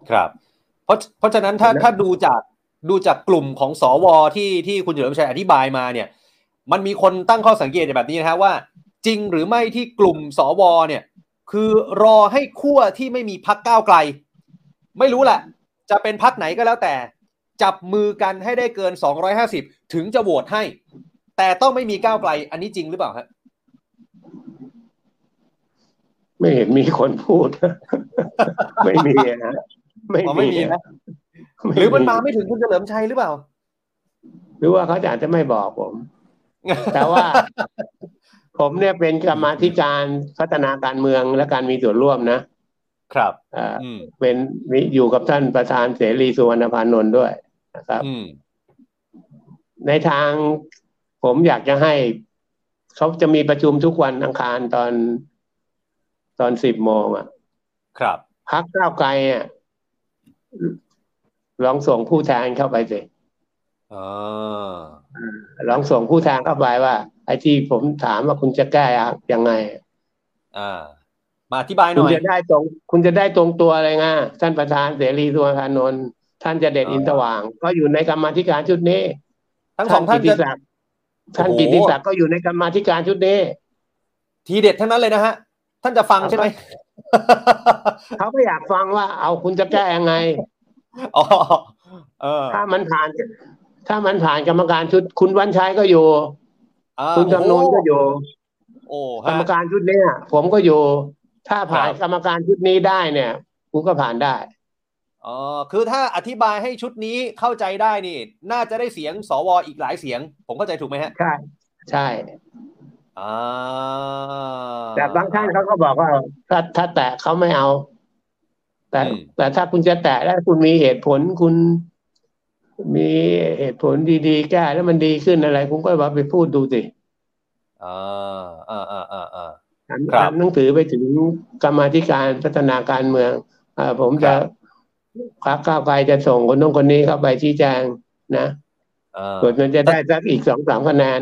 ครับ เพราะเพราะฉะนั้นถ้านะถ้าดูจากดูจากกลุ่มของสวที่ที่คุณเฉลิมชัยอธิบายมาเนี่ย มันมีคนตั้งข้อสังเกตแบบนี้นะฮะว่า จริงหรือไม่ที่กลุ่มสวเนี่ย คือรอให้ขั้วที่ไม่มีพักก้าวไกล ไม่รู้แหละจะเป็นพักไหนก็แล้วแต่ จับมือกันให้ได้เกิน 250 ถึงจะโหวตให้ แต่ต้องไม่มีก้าวไกล อันนี้จริงหรือเปล่าฮะไม่เห็นมีคนพูด ไม่มีนะไม่อ๋อไม่มีนะหรือมันมาไม่ถึงคุณเฉลิมชัยหรือเปล่า หรือว่าเขาอาจจะไม่บอกผม แต่ว่า ผมเนี่ยเป็นกรรมาธิการพัฒนาการเมืองและการมีส่วนร่วมนะครับเอ่ออืมเป็นมีอยู่กับท่านประธานเสรีสุวรรณพานนท์ด้วยนะครับอืมในทาง ผมอยากจะให้เขาจะมีประชุมทุกวันอังคารตอนตอนสิบโมงอะ ครับพักก้าวไกลอะลองส่งผู้แทนเข้าไปสิอ่าลองส่งผู้แทนเข้าไปว่า ไอ้ที่ผมถามว่าคุณจะแก้ยังไง อ่า มาอธิบายหคุน่ณอยจะได้ตรง คุณจะได้ตรงตัวเลยไงท่านประธานเสรีสุวรรณพานนท์ท่านจะเด็ดอ่าอินทว่าง ก็อยู่ในกรรมาธิการชุดนี้ ทั้งสองท่านกิจะติศักดิ์ ท่านโอ้โหกิติศักดิ์ก็อยู่ในกรรมาธิการชุดนี้ ทีเด็ดทั้งนั้นเลยนะฮะ ท่านจะฟังใช่ไหมเขาก็อยากฟังว่า เอาคุณจะแก้ยังไงอ๋อเออถ้ามันผ่าน ถ้ามันผ่านกรรมการชุด คุณวันชัยก็อยู่อ่าคุณจำนวนก็อยู่โอ้กรฮะรมการชุดเนี้ยผมก็อยู่ ถ้าผ่านครับกรรมการชุดนี้ได้เนี่ยคุณก็ผ่านได้ อ๋อคือถ้าอธิบายให้ชุดนี้เข้าใจได้นี่ น่าจะได้เสียงสวอีกหลายเสียง ผมเข้าใจถูกไหมฮะ ใช่ใช่อ่าแต่บางท่านเขาก็บอกว่า ถ้าถ้าแตะเขาไม่เอา แต่อืมแต่ถ้าคุณจะแตะแล้วคุณมีเหตุผลคุณมีเหตุผลดีๆ แก้แล้วมันดีขึ้นอะไร คุณก็ว่าไปพูดดูสิอ่าอ่าอ่าอ่าอ่าทำครับทำหนังสือไปถึงกรรมาธิการพัฒนาการเมืองอ่าผมจะ ครับพักก้าวไกลจะส่งคนนู้นคนนี้เข้าไปชี้แจงนะอ่าส่วนมันจะได้สักอีกสองสามคะแนน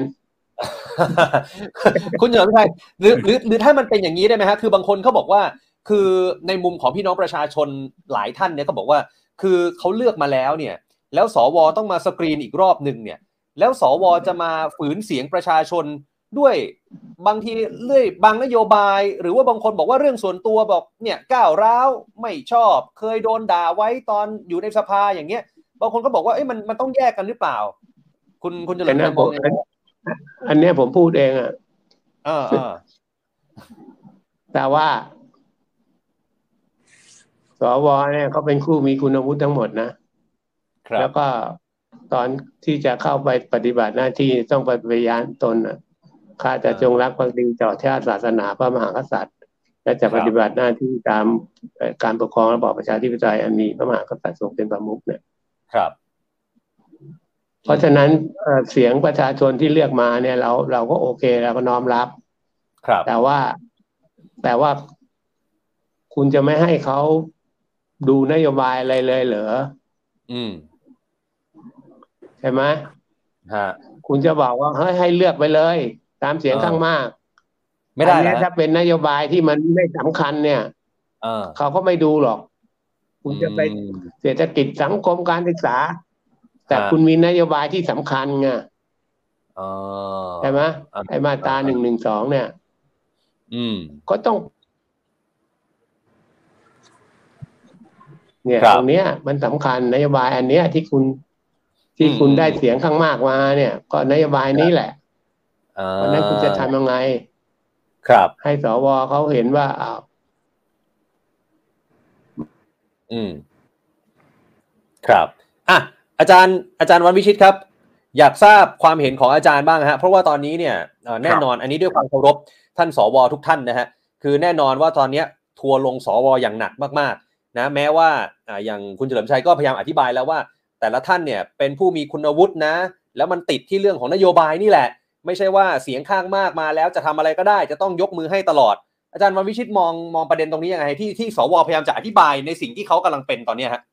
คุณเฉลิมชัยหรือหรือหรือถ้ามันเป็นอย่างนี้ได้ไหมฮะคือบางคนเขาบอกว่า คือในมุมของพี่น้องประชาชนหลายท่านเนี่ยเขาบอกว่า คือเขาเลือกมาแล้วเนี่ย แล้วสวต้องมาสกรีนอีกรอบหนึ่งเนี่ย แล้วสวจะมาฝืนเสียงประชาชน ด้วยบางทีเรื่อยบางนโยบาย หรือว่าบางคนบอกว่าเรื่องส่วนตัวบอกเนี่ยก้าวร้าวไม่ชอบ เคยโดนด่าไว้ตอนอยู่ในสภาอย่างเงี้ย บางคนก็บอกว่าเอ้ยมันมันต้องแยกกันหรือเปล่า คุณคุณเฉลิอันมนี้ชัยผมองยังไงอันเนี้ยผมพูดเองอะเออเออแต่ว่าสวเนี่ยเขาเป็นผู้มีคุณวุฒิทั้งหมดนะครัแล้บวก็ตอนที่จะเข้าไปปฏิบัติหน้าที่ต้องไปปฏิญาณตนน่ะ ข้าจะจงรักภักดีต่อชาติศาสนาพระมหากษัตริย์และจะปฏิบัติหน้าที่ตามเอ่อการปกครองระบอบประชาธิปไตยอันมีพระมหากษัตริย์ทรงเป็นประมุขเนี่ยครับ เพราะฉะนั้นเอ่อเสียงประชาชนที่เลือกมาเนี่ย เราเราก็โอเคเราก็น้อมรับ ครับ แต่ว่าแต่ว่าคุณจะไม่ให้เขาดูนโยบายอะไรเลยเหรออืมใช่ไหมฮะคุณจะบอกว่าเฮ้ยให้เลือกไปเลย ตามเสียงเออข้างมากไม่ได้อันแล้เนี้ยวถ้าเป็นนโยบายที่มันไม่สำคัญเนี่ยเออเขาก็ไม่ดูหรอก คุณจะไปอืมเศรษฐกิจสังคมการศึกษา แต่ฮะคุณมีนโยบายที่สำคัญไงเออใช่ไหมอ่าไอ้มาตราหนึ่งหนึ่งสองเนี่ย อืม ก็ต้อง เนี่ยครับตรงเนี้ย มันสำคัญนโยบายอันเนี้ยที่คุณที่อืมคุณได้เสียงข้างมากมาเนี่ย ก็นโยบายนี้แหละ อ่าเพราะฉะนั้นคุณจะทำยังไง ครับ ให้สวเขาเห็นว่าอ้าวอืม ครับอะอาจารย์อาจารย์วันวิชิตครับ อยากทราบความเห็นของอาจารย์บ้างฮะ เพราะว่าตอนนี้เนี่ยเอ่อแน่นอนอันนี้ด้วยความเคารพท่านสวทุกท่านนะฮะ คือแน่นอนว่าตอนเนี้ยทัวร์ลงสวอย่างหนักมากๆ นะ แม้ว่าอ่าอย่างคุณเฉลิมชัยก็พยายามอธิบายแล้วว่า แต่ละท่านเนี่ยเป็นผู้มีคุณวุฒินะ แล้วมันติดที่เรื่องของนโยบายนี่แหละ ไม่ใช่ว่าเสียงข้างมากมาแล้วจะทำอะไรก็ได้ จะต้องยกมือให้ตลอด อาจารย์วันวิชิตมองมองประเด็นตรงนี้ยังไงที่ที่สวพยายามจะอธิบายในสิ่งที่เขากำลังเป็นตอนเนี้ฮะ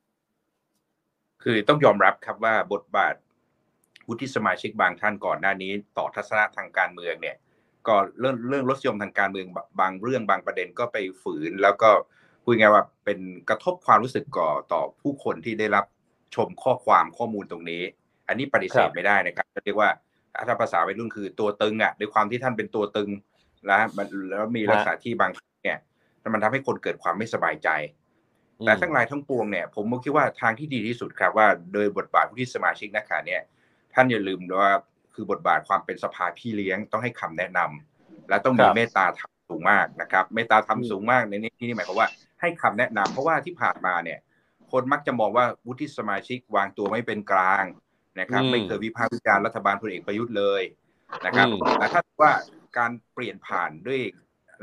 คือต้องยอมรับครับว่าบทบาทวุฒิสมาชิกบางท่านก่อนหน้านี้ ต่อทัศนะทางการเมืองเนี่ย ก็เรื่องเรื่องรสยมทางการเมืองบางเรื่องบางประเด็นก็ไปฝืน แล้วก็พูดง่ายว่าเป็นกระทบความรู้สึกก่อต่อผู้คนที่ได้รับชมข้อความข้อมูลตรงนี้ อันนี้ปฏิเสธไม่ได้นะครับเรียกว่า ถ้าภาษาวัยรุ่นคือตัวตึงอะด้วยความที่ท่านเป็นตัวตึงนะมันแล้วมีลักษณะที่บางเนี่ยมันทำให้คนเกิดความไม่สบายใจ แต่ทั้งหลายทั้งปวงเนี่ย ผมก็คิดว่าทางที่ดีที่สุดครับว่าโดยบทบาทผู้ที่สมาชิกนักข่าวเนี่ยท่านอย่าลืมว่าคือบทบาทความเป็นสภาพี่เลี้ยงต้องให้คำแนะนำและต้องมีครับเมตตาธรรมสูงมากนะครับเมตตาธรรมสูงมากในนี้นี่หมายความว่าให้คำแนะนำเพราะว่าที่ผ่านมาเนี่ย คนมักจะมองว่าวุฒิสมาชิกวางตัวไม่เป็นกลาง นะครับอืมไม่เคยวิพากษ์วิจารณ์รัฐบาลพลเอกประยุทธ์เลยนะครับอืมแต่ถ้าว่าการเปลี่ยนผ่านด้วย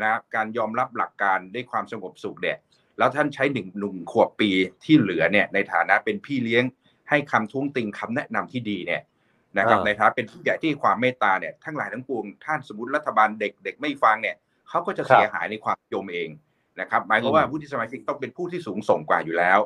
นะการยอมรับหลักการด้วยความสงบสุขเนี่ยแล้วท่านใช้หนึ่งหนุ่มขวบปีที่เหลือเนี่ยในฐานะเป็นพี่เลี้ยงให้คำท้วงติงคำแนะนำที่ดีเนี่ยนะครับอ่าในฐานะเป็นผู้ใหญ่ที่ความเมตตาเนี่ยทั้งหลายทั้งปวงท่านสมมติรัฐบาลเด็กเด็กไม่ฟังเนี่ยเขาก็จะเสียหายในความนิยมเองนะครับหมายความว่าผู้ที่สมาชิกต้องเป็นผู้ที่สูงส่งกว่าอยู่แล้ว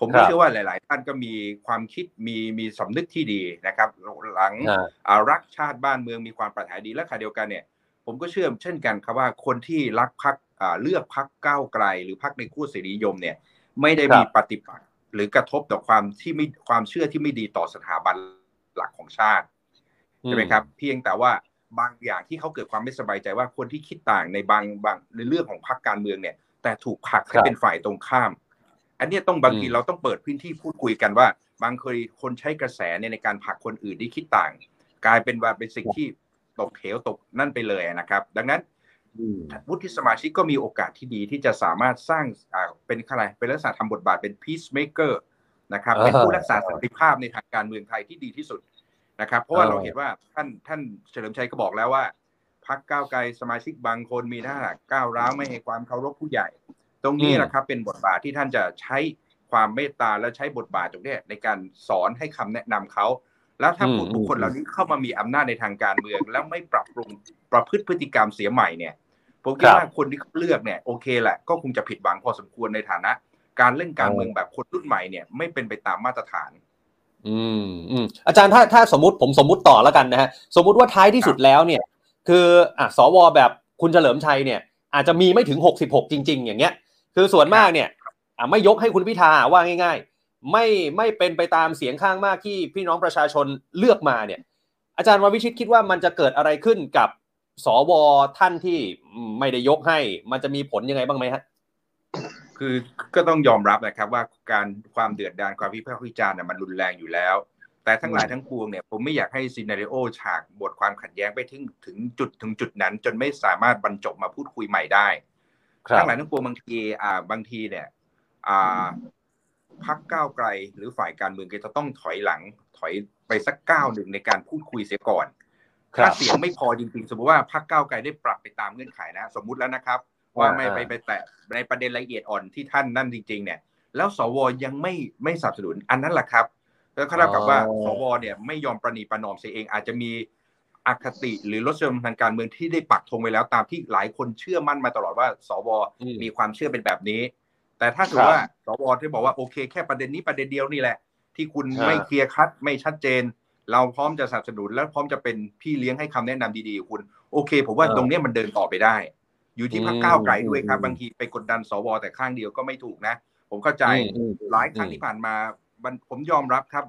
ผมครัก็บเชื่อว่าหลาย ๆ ท่านก็มีความคิดมีมีสำนึกที่ดีนะครับ หลังอ่าอ่ารักชาติบ้านเมืองมีความปรารถนาดีและขณะเดียวกันเนี่ย ผมก็เชื่อเช่นกันครับว่าคนที่รักพักเลือกพักก้าวไกล หรือพักในคู่เสรีนิยมเนี่ย ไม่ได้มีครับปฏิปักษ์หรือกระทบต่อความที่ไม่ความเชื่อที่ไม่ดีต่อสถาบันหลักของชาติใช่ไหมครับ เพียงแต่ว่าบางอย่างที่เขาเกิดความไม่สบายใจว่าคนที่คิดต่างในบางบางในเรื่องของพรรคการเมืองเนี่ย แต่ถูกผลักให้ครับเป็นฝ่ายตรงข้าม อันเนี้ยต้องบางทีอืมเราต้องเปิดพื้นที่พูดคุยกันว่า บางเคยคนใช้กระแสเนี่ยในการผลักคนอื่นที่คิดต่าง กลายเป็นว่าเป็นสิ่งที่ตกเหวตกนั่นไปเลยนะครับ ดังนั้นอืมวุฒิสมาชิกก็มีโอกาสที่ดีที่จะสามารถสร้างอ่าเป็นอะไรเป็นลักษณะทำบทบาทเป็น peacemaker นะครับอ่าเป็นผู้รักษาสันติภาพในทางการเมืองไทยที่ดีที่สุดนะครับ เพราะว่าอ่าเราเห็นว่าท่านท่านเฉลิมชัยก็บอกแล้วว่าพักก้าวไกลสมาชิกบางคนมีหน้าก้าวร้าวไม่ให้ความเคารพผู้ใหญ่ ตรงนี้แหละครับเป็นบทบาทที่ท่านจะใช้ความเมตตาและใช้บทบาทตรงเนี้ยในการสอนให้คำแนะนำเขา แล้วถ้าอืมผู้บุคคลเหล่านี้เข้ามามีอำนาจในทางการเมือง แล้วไม่ปรับปรุงประพฤติพฤติกรรมเสียใหม่เนี่ยผมคิดครับว่าคนที่เขาเลือกเนี่ยโอเคแหละก็คงจะผิดหวังพอสมควรในฐานะ การเล่นการเมืองแบบคนรุ่นใหม่เนี่ยไม่เป็นไปตามมาตรฐาน อืมอืมอาจารย์ถ้าถ้าสมมติผมสมมติต่อแล้วกันนะฮะสมมุติว่าท้ายที่สุดแล้วเนี่ย คืออะสวแบบคุณเฉลิมชัยเนี่ย อาจจะมีไม่ถึง66จริง ๆ อย่างเงี้ย คือส่วนมากเนี่ยอะไม่ยกให้คุณพิธาว่าง่าย ๆ ไม่ไม่เป็นไปตามเสียงข้างมากที่พี่น้องประชาชนเลือกมาเนี่ย อาจารย์วันวิชิตคิดว่ามันจะเกิดอะไรขึ้นกับสวท่านที่ไม่ได้ยกให้ มันจะมีผลยังไงบ้างไหมฮะคือก็ต้องยอมรับนะครับว่าการความเดือดดาลความวิพากษ์วิจารณ์น่ะมันรุนแรงอยู่แล้ว แต่ทั้งหลายทั้งปวงเนี่ยผมไม่อยากให้ซีนารีโอฉากบทความขัดแย้งไปถึงถึงจุดถึงจุดนั้น จนไม่สามารถบรรจบมาพูดคุยใหม่ได้ ทั้งหลายทั้งปวงบางทีอ่าบางทีเนี่ย อ่าพักก้าวไกลหรือฝ่ายการเมืองก็จะต้องถอยหลัง ถอยไปสักก้าวหนึ่งในการพูดคุยเสียก่อนครับถ้าเสียงไม่พอจริงๆ สมมติว่าพักก้าวไกลได้ปรับไปตามเงื่อนไขนะ สมมุติแล้วนะครับ ว่าไม่อ่าไปไปแตะในประเด็นละเอียดอ่อนที่ท่านนั่นจริง ๆ เนี่ย แล้วสวยังไม่ไม่สนับสนุนอันนั้นแหละครับแล้วเท่ากับว่าอ๋อสวเนี่ยไม่ยอมประนีประนอมเสียเองอาจจะมี อคติหรือรสนิยมทางการเมืองที่ได้ปักธงไว้แล้วตามที่หลายคนเชื่อมั่นมาตลอดว่า สวอืมมีความเชื่อเป็นแบบนี้ แต่ถ้าถืครัอบว่าสวที่บอกว่าโอเค แค่ประเด็นนี้ประเด็นเดียวนี่แหละ ที่คุณฮะไม่เคลียร์คัดไม่ชัดเจน เราพร้อมจะสนับสนุนและพร้อมจะเป็นพี่เลี้ยงให้คำแนะนำดีๆกับคุณ โอเค ผมว่าเออตรงเนี้ยมันเดินต่อไปได้ อยู่ที่พรรคอืมก้าวไกลด้วยครับอืมบางทีไปกดดันสวแต่ข้างเดียวก็ไม่ถูกนะ ผมเข้าใจอืมหลายครั้งอืมที่ผ่านมามันผมยอมรับครับ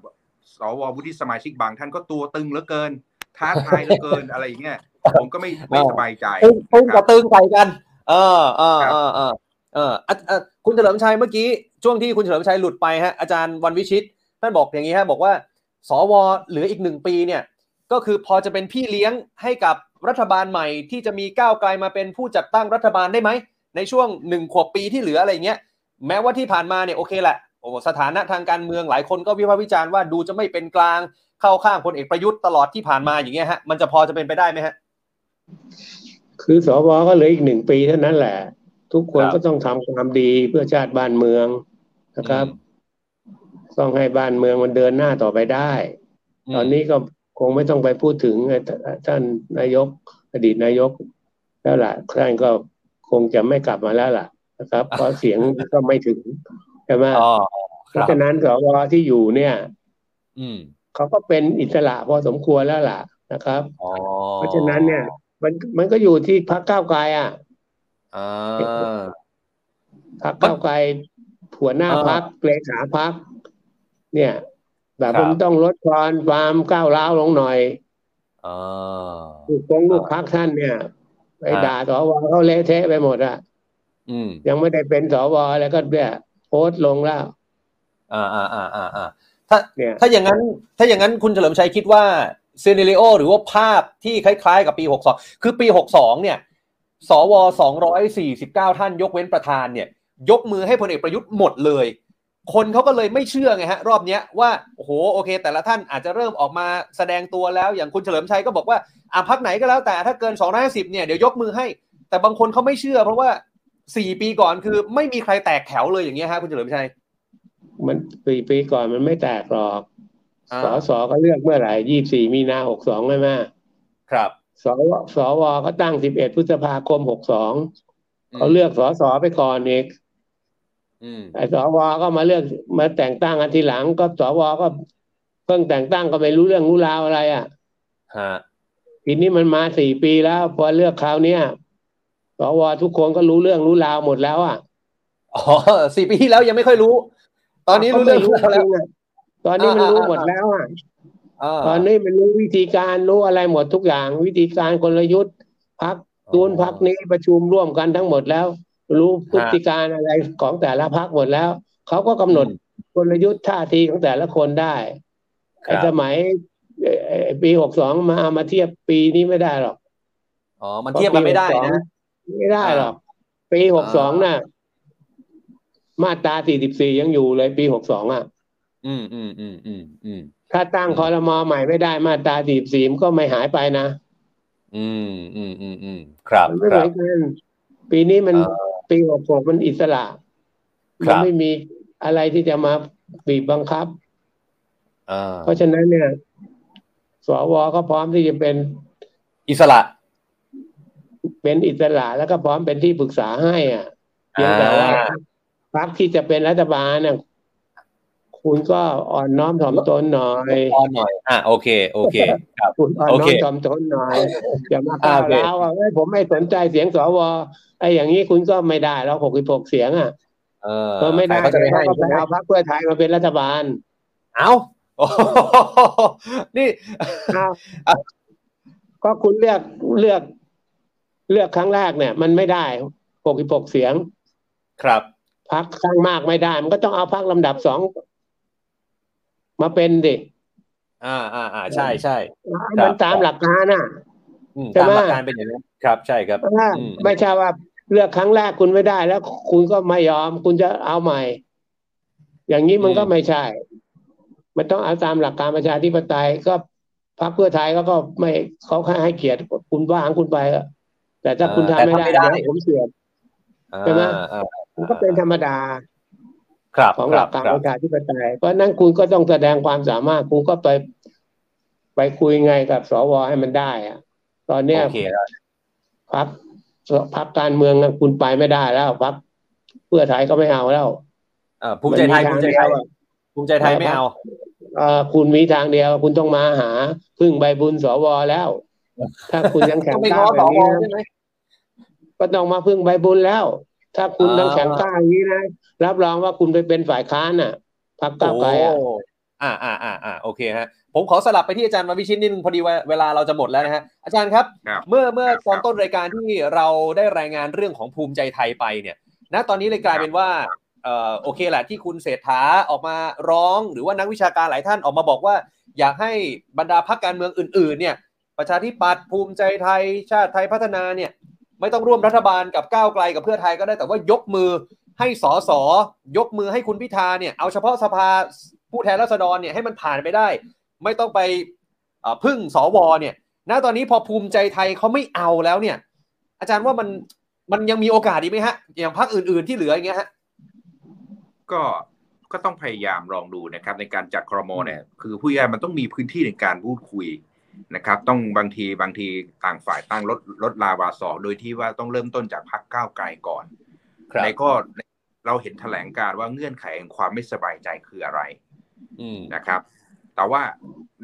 สววุฒิสมาชิกบางท่านก็ตัวตึงเหลือเกิน ท้าทายเหลือเกินอะไรอย่างเงี้ยผมก็ไม่ไม่สบายใจตึงตึงนะคกัรับบตึงใส่กัน เออเออครับเออเออเอออะอะคุณเฉลิมชัยเมื่อกี้ช่วงที่คุณเฉลิมชัยหลุดไปฮะอาจารย์วันวิชิตท่านบอกอย่างนี้ฮะบอกว่า สวเหลืออีกหนึ่งปีเนี่ยก็คือพอจะเป็นพี่เลี้ยงให้กับรัฐบาลใหม่ที่จะมีก้าวไกลมาเป็นผู้จัดตั้งรัฐบาลได้ไหม ในช่วงหนึ่งขวบปีที่เหลืออะไรเงี้ยแม้ว่าที่ผ่านมาเนี่ยโอเคแหละโอ้สถานะทางการเมืองหลายคนก็วิพากษ์วิจารณ์ว่าดูจะไม่เป็นกลาง เข้าข้างพลเอกประยุทธ์ตลอดที่ผ่านมาอย่างเงี้ยฮะมันจะพอจะเป็นไปได้ไหมฮะ คือสวก็เหลืออีกหนึ่งปีเท่านั้นแหละ ทุกคนครับก็ต้องทำความดีเพื่อชาติบ้านเมืองนะครับ ต้องให้บ้านเมืองมันเดินหน้าต่อไปได้มตอนนี้ก็คงไม่ต้องไปพูดถึงท่านนายก อดีตนายก แล้วล่ะท่านก็คงจะไม่กลับมาแล้วล่ะนะครับ เพราะเสียงก็ไม่ถึงใช่ไหมอ๋อคเพรับราะฉะนั้นสวที่อยู่เนี่ย อืม เขาก็เป็นอิสระพอสมควรแล้วล่ะนะครับอ๋อเพราะฉะนั้นเนี่ย มันมันก็อยู่ที่พรรคก้าวไกลอะอ่าพรรคก้าวไกลหัวหน้าอ่าพรรคเลขาพรรคเนี่ย แบบครับผมต้องลดทอนความก้าวร้าวลงหน่อยอ่าลูกของลูกพรรคท่านเนี่ยไปอ่าด่าสวเขาเละเทะไปหมดอะอืมยังไม่ได้เป็นสวแล้วก็เนี่ยโพสต์ลงแล้ว อ่าอ่าอ่าอ่าอ่า ถ้าเนี่ยถ้าอย่างนั้นถ้าอย่างนั้นคุณเฉลิมชัยคิดว่าซีเนเรโอหรือว่าภาพที่คล้ายๆ กับปี 62 คือปี 62 เนี่ย สว 249 ท่านยกเว้นประธานเนี่ย ยกมือให้พลเอกประยุทธ์หมดเลย คนเขาก็เลยไม่เชื่อไงฮะ รอบเนี้ยว่าโอ้โหโอเค แต่ละท่านอาจจะเริ่มออกมาแสดงตัวแล้วอย่างคุณเฉลิมชัยก็บอกว่าอะพักไหนก็แล้วแต่ถ้าเกิน 250 เนี่ยเดี๋ยวยกมือให้ แต่บางคนเขาไม่เชื่อ เพราะว่า 4 ปีก่อนคือไม่มีใครแตกแถวเลยอย่างเงี้ยฮะคุณเฉลิมชัย มันปีปีก่อนมันไม่แตกหรอกอ่าสสก็เลือกเมื่อไหร่ยี่สี่มีนาหกสองใช่ไหมครับสวสวก็ตั้งสิบเอ็ดพฤษภาคมหกสองเขาเลือกสสไปก่อนเอกอืมไอ้สวก็มาเลือกมาแต่งตั้งกันทีหลังก็สวก็เพิ่งแต่งตั้งก็ไม่รู้เรื่องรู้ราวอะไรอะฮะทีนี้มันมาสี่ปีแล้ว พอเลือกคราวเนี้ยสวทุกคนก็รู้เรื่องรู้ราวหมดแล้วอะอ๋อสี่ปีที่แล้วยังไม่ค่อยรู้ ตอนนี้รู้เรื่องรู้ราวแล้วจงๆอะตอนนี้มันอ่ารู้อ่าหมดแล้วอะอ่าตอนนี้มันรู้วิธีการรู้อะไรหมดทุกอย่าง วิธีการกลยุทธ์พักตูนพักนี้ประชุมร่วมกันทั้งหมดแล้ว รู้พฤติการอะไรของแต่ละพักหมดแล้วเขาก็กำหนดกลยุทธ์ท่าทีของแต่ละคนได้คไอ้รับสมัยเอ่อเอ่อปีหกสองมาเอามาเทียบปีนี้ไม่ได้หรอกอ๋อมันเทียบกันไม่ได้นะไม่ได้หรอก ปีหกสองน่ะ มาตราสี่สิบสี่ยังอยู่เลยปีหกสองอะ อืมอืมอืมอืมอืมถ้าตั้งอืมคอรมอใหม่ไม่ได้มาตราสี่สี่ก็ไม่หายไปนะ อืมอืมอืมอืมครับมันไม่คเหมืรัอบนกันปีนี้มันอ่าปีหกหกมันอิสระครัมับไม่มีอะไรที่จะมาบีบบังคับอ่าเพราะฉะนั้นเนี่ย สวก็พร้อมที่จะเป็นอิสระ เป็นอิสระแล้วก็พร้อมเป็นที่ปรึกษาให้อะเพียงแต่ว่าอ่า พรรคที่จะเป็นรัฐบาลเนี่ยคุณก็อ่อนน้อมถ่อมตนหน่อยตอนหน่อยอ่าโอเค โอเค ครับคุณอ่อนน้อมถ่อมตนหน่อยอย่ามาก้าวโอเคร้าวว่าเอ้ผมไม่สนใจเสียงสวไอ้อย่างนี้คุณก็ไม่ได้แล้วหกสิบหกเสียงอะเออไม่ได้เขาจะไปเอาพรรคเพื่อไทยมาเป็นรัฐบาล เอาโอ้โหนี่อ้าวก็คุณเลือกเลือก เลือกครั้งแรกเนี่ย มันไม่ได้หกสิบหกเสียง ครับ พักข้างมากไม่ได้ มันก็ต้องเอาพักลำดับสองมาเป็นดิอ่าอ่าอ่าใช่ใช่มันตามหลักการน่ะอืมใช่ตามไหมหลักการเป็นอย่างนั้นครับ ใช่ครับถ้าอืมไม่ใช่ว่าเลือกครั้งแรกคุณไม่ได้ แล้วคุณก็ไม่ยอม คุณจะเอาใหม่ อย่างนี้มันก็ไม่ใช่ มันต้องเอาตามหลักการประชาธิปไตยก็พรรคเพื่อไทยเขาก็ไม่เขาให้เกียรติคุณว่างคุณไปอะแต่ถ้าคุณทำไม่ได้เดี๋ยวผมเสียบใช่ไหมอ่าอ่า มันก็เป็นธรรมดาครับของคหรัลับกการครัปบระชาธิปไตยเพราะฉะนั้นคุณก็ต้องแสดงความสามารถคุณก็ไปไปคุยไงกับสวให้มันได้อะตอนเนี้ยโอเคครับพักพักการเมืองอะคุณไปไม่ได้แล้วพักเพื่อไทยก็ไม่เอาแล้วเอ่อภูมิใจไทยมันภูมีมิใจทางไทยเดียวอะภูภูมิใจไทยไม่เอาเอ่อคุณมีทางเดียว คุณต้องมาหาพึ่งใบบุญสวแล้ว ถ้าคุณยังแข็ต้งองไปกล้าง้อแบสบวนี้นะใช่ไหมก็ต้องมาพึ่งใบบุญแล้ว ถ้าคุณอ่ายังแข็งกล้าอย่างนี้นะรับรองว่าคุณไปเป็นฝ่ายค้านน่ะพรรคก้าวไกลอะโอ่าอ่าอ่าอ่าโอเคฮะผมขอสลับไปที่อาจารย์มาวิชิตนิดนึงพอดีว่าเวลาเราจะหมดแล้วนะฮะอาจารย์ครับครับเมื่อเมื่อครับตอนต้นรายการที่เราได้รายงานเรื่องของภูมิใจไทยไปเนี่ยณตอนนี้เลยกลายเป็นว่าเอ่อโอเคแหละที่คุณเศรษฐาออกมาร้อง หรือว่านักวิชาการหลายท่านออกมาบอกว่า อยากให้บรรดาพรรคการเมืองอื่น ๆ เนี่ย ประชาธิปัตย์ภูมิใจไทยชาติไทยพัฒนาเนี่ย ไม่ต้องร่วมรัฐบาลกับก้าวไกลกับเพื่อไทยก็ได้แต่ว่ายกมือให้สอสอยกมือให้คุณพิธาเนี่ยเอาเฉพาะสภาผู้แทนราษฎรเนี่ยให้มันผ่านไปได้ ไม่ต้องไปพึ่งสวเนี่ยณตอนนี้พอภูมิใจไทยเขาไม่เอาแล้วเนี่ย อาจารย์ว่ามันมันยังมีโอกาสอีไหมฮะ อย่างพรรคอื่น ๆที่เหลืออย่างเงี้ยฮะก็ก็ต้องพยายามลองดูนะครับ ในการจัดครมเนี่ยคือผู้ใหญ่มันต้องมีพื้นที่ในการพูดคุย นะครับ ต้องบางทีบางทีต่างฝ่ายตั้งลดลดลาวาสอกโดยที่ว่าต้องเริ่มต้นจากพักก้าวไกลก่อนครับในก็เราเห็นแถลงการว่าเงื่อนไขแห่งความไม่สบายใจคืออะไรอืมนะครับ แต่ว่า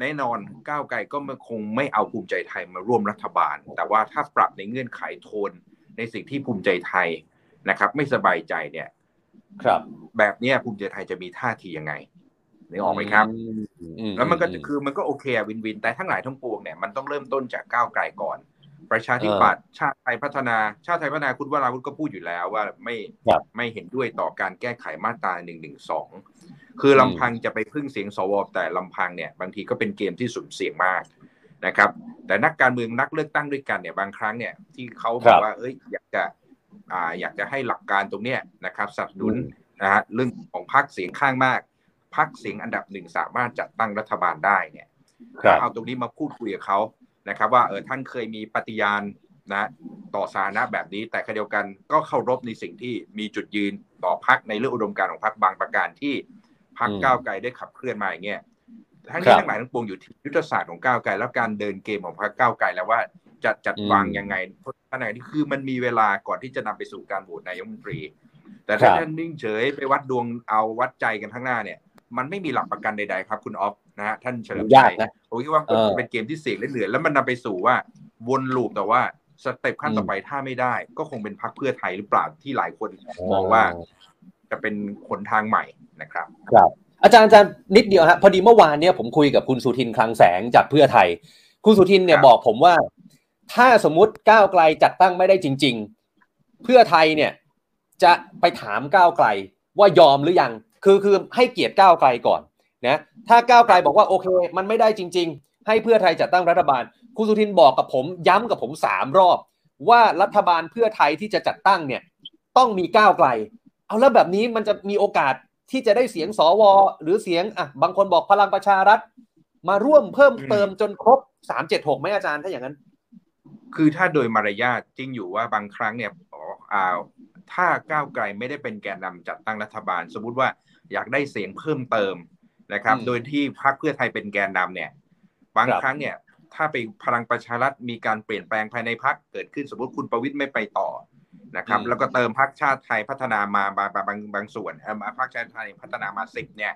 แน่นอนก้าวไกลก็ไม่คงไม่เอาภูมิใจไทยมาร่วมรัฐบาล แต่ว่าถ้าปรับในเงื่อนไขโทนในสิ่งที่ภูมิใจไทยนะครับ ไม่สบายใจเนี่ย ครับ แบบเนี้ยภูมิใจไทยจะมีท่าทียังไง นึกออกไหมครับอืแล้วมันก็คือมันก็โอเคอะวินวิน แต่ทั้งหลายทั้งปวงเนี่ยมันต้องเริ่มต้นจากก้าวไกลก่อน ประชาธิปัตย์ชาติไทยพัฒนา ชาติไทยพัฒนาคุณวราวุฒิก็พูดอยู่แล้วว่าไม่ครับไม่เห็นด้วยต่อการแก้ไขมาตราหนึ่งหนึ่งสองคือลำพังจะไปพึ่งเสียงสวแต่ลำพังเนี่ยบางทีก็เป็นเกมที่สุ่มเสี่ยงมากนะครับ แต่นักการเมืองนักเลือกตั้งด้วยกันเนี่ยบางครั้งเนี่ยที่เขาบครัอกบว่าเอ้ยอยากจะอ่าอยากจะให้หลักการตรงเนี้ยนะครับสนับสนุนอืมนะฮะเรื่องของพรรคเสียงข้างมาก พรรคเสียงอันดับหนึ่งสามารถจัดตั้งรัฐบาลได้เนี่ยครับเอาตรงนี้มาพูดคุยกับเขานะครับ ว่าเออท่านเคยมีปฏิญาณนะต่อสาธารณะแบบนี้ แต่ขณะเดียวกันก็เคารพในสิ่งที่มีจุดยืนต่อพักในเรื่องอุดมการณ์ของพักบางประการที่พักอืมก้าวไกลได้ขับเคลื่อนมาอย่างเงี้ยทั้งครันี้บทั้งหลายทั้งปวงอยู่ที่ยุทธศาสตร์ของก้าวไกลแล้วการเดินเกมของพักก้าวไกลแล้วว่าจะจัดวางอืมยังไงเพราะขณะที่คือมันมีเวลาก่อนที่จะนำไปสู่การโหวตนายกรัฐมนตรี แต่ถ้าครับท่านนิ่งเฉยไปวัดดวงเอาวัดใจกันข้างหน้าเนี่ย มันไม่มีหลักประกันใดๆครับคุณออฟนะฮะท่านเฉลิมยาชักยนะผมคิดว่าเออเป็นเกมที่เสี่ยงและเหนื่อยแล้วมันนำไปสู่ว่าวนลูปแต่ว่าสเต็ปขั้นต่อไปถ้าไม่ได้ ก็คงเป็นพักเพื่อไทยหรือเปล่าที่หลายคนมองว่า จะเป็นหนทางใหม่นะครับ ครับ อาจารย์อาจารย์นิดเดียวฮะพอดีเมื่อวานเนี่ยผมคุยกับคุณสุทินคลังแสงจากเพื่อไทย คุณสุทินเนี่ยครับบอกผมว่า ถ้าสมมติก้าวไกลจัดตั้งไม่ได้จริง ๆ เพื่อไทยเนี่ย จะไปถามก้าวไกลว่ายอมหรือยัง คือคือให้เกียรติก้าวไกลก่อนนะถ้าก้าวไกลบอกว่าโอเค มันไม่ได้จริง ๆ ให้เพื่อไทยจัดตั้งรัฐบาล คุณสุทินบอกกับผมย้ำกับผมสามรอบ ว่ารัฐบาลเพื่อไทยที่จะจัดตั้งเนี่ยต้องมีก้าวไกล เอาแล้วแบบนี้มันจะมีโอกาสที่จะได้เสียงสวหรือเสียงอะบางคนบอกพลังประชารัฐ มาร่วมเพิ่มเติมจนครบสามเจ็ดหกไหมอาจารย์ถ้าอย่างนั้น คือถ้าโดยมารยาทจริงอยู่ว่าบางครั้งเนี่ยอ๋ออ่า ถ้าก้าวไกลไม่ได้เป็นแกนนำจัดตั้งรัฐบาล สมมุติว่าอยากได้เสียงเพิ่มเติมนะครับอืมโดยที่พรรคเพื่อไทยเป็นแกนนำเนี่ยบางครับครั้งเนี่ย ถ้าไปพลังประชารัฐมีการเปลี่ยนแปลงภายในพรรคเกิดขึ้นสมมติคุณประวิตยไม่ไปต่อนะครับอืมแล้วก็เติมพรรคชาติไทยพัฒนามาบางบางบางบางส่วนเอ่อมาพรรคชาติไทยพัฒนามาสิบเนี่ย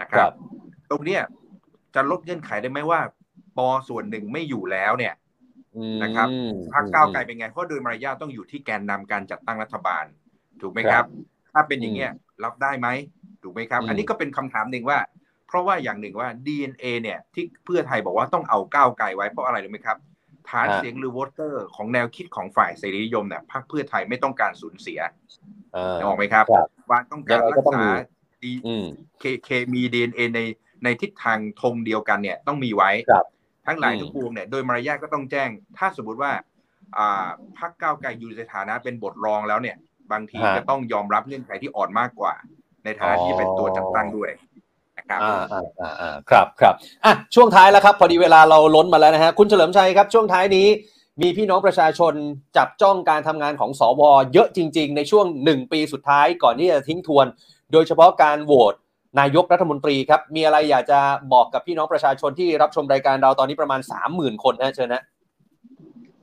นะคครัรับบตรงเนี้ยจะลดเงื่อนไขได้ไหมว่าปอส่วนหนึ่งไม่อยู่แล้วเนี่ย นะครับอืมพรรคก้าวไกลเป็นไงเพราะโดยมารยาทต้องอยู่ที่แกนนำการจัดตั้งรัฐบาล ถูกไหมครับ ถ้าเป็นอย่างเงี้ยรับได้ไหมถูกไหมครับอืมอันนี้ก็เป็นคำถามหนึ่งว่า เพราะว่าอย่างหนึ่งว่า DNA เนี่ยที่เพื่อไทยบอกว่าต้องเอาก้าวไกลไว้เพราะอะไรรู้ไหมครับฐานฮะเสียงหรือวอเตอร์ของแนวคิดของฝ่ายเสรีนิยมเนี่ยพรรคเพื่อไทยไม่ต้องการสูญเสียเออนึกออกไหมครับครับว่าต้องการยังไงรัก็กต้องษามีดีอืมเคเคมีดีเอในในทิศทางธงเดียวกันเนี่ยต้องมีไว้ครับ ทั้งหลายอืมทั้งปวงเนี่ยโดยมารยาทก็ต้องแจ้ง ถ้าสมมติว่าอ่าพรรคก้าวไกลอยู่ในฐานะเป็นบทรองแล้วเนี่ย บางทีฮะจะต้องยอมรับเงื่อนไขที่อ่อนมากกว่า ในฐานะที่เป็นตัวจัดตั้งด้วยนะครับอ่าอ่าอ่าอ่าครับครับอะช่วงท้ายแล้วครับ พอดีเวลาเราล้นมาแล้วนะฮะคุณเฉลิมชัยครับ ช่วงท้ายนี้มีพี่น้องประชาชนจับจ้องการทำงานของสวเยอะจริง ๆ ในช่วงหนึ่งปีสุดท้ายก่อนที่จะทิ้งทวน โดยเฉพาะการโหวต นายกรัฐมนตรีครับ มีอะไรอยากจะบอกกับพี่น้องประชาชนที่รับชมรายการเราตอนนี้ประมาณสามหมื่นคนนะเชิญนะ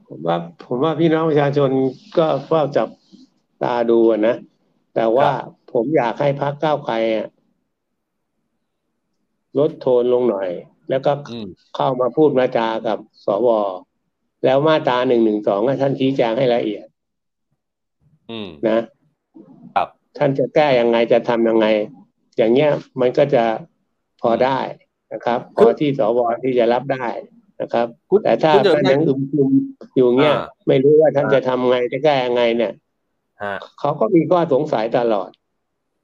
ผมว่าผมว่าพี่น้องประชาชนก็เฝ้าจับตาดูอะนะ แต่ว่าผมอยากให้พักก้าวไกลอะลดโทนลงหน่อย แล้วก็อืมเข้ามาพูดมาจากับสวแล้วมาตราหนึ่งหนึ่งสองท่านชี้แจงให้ละเอียดอืมนะ ครับ ท่านจะแก้ยังไงจะทำยังไง อย่างเงี้ยมันก็จะพอได้นะครับพอที่สวที่จะรับได้นะครับคุณแต่ถ้าคุณเฉลิมท่านชัยยังอึมครึมอยู่เงี้ยอ่าไม่รู้ว่าท่านจะทำไงจะแก้ยังไงเนี่ยฮะเขาก็มีข้อสงสัยตลอด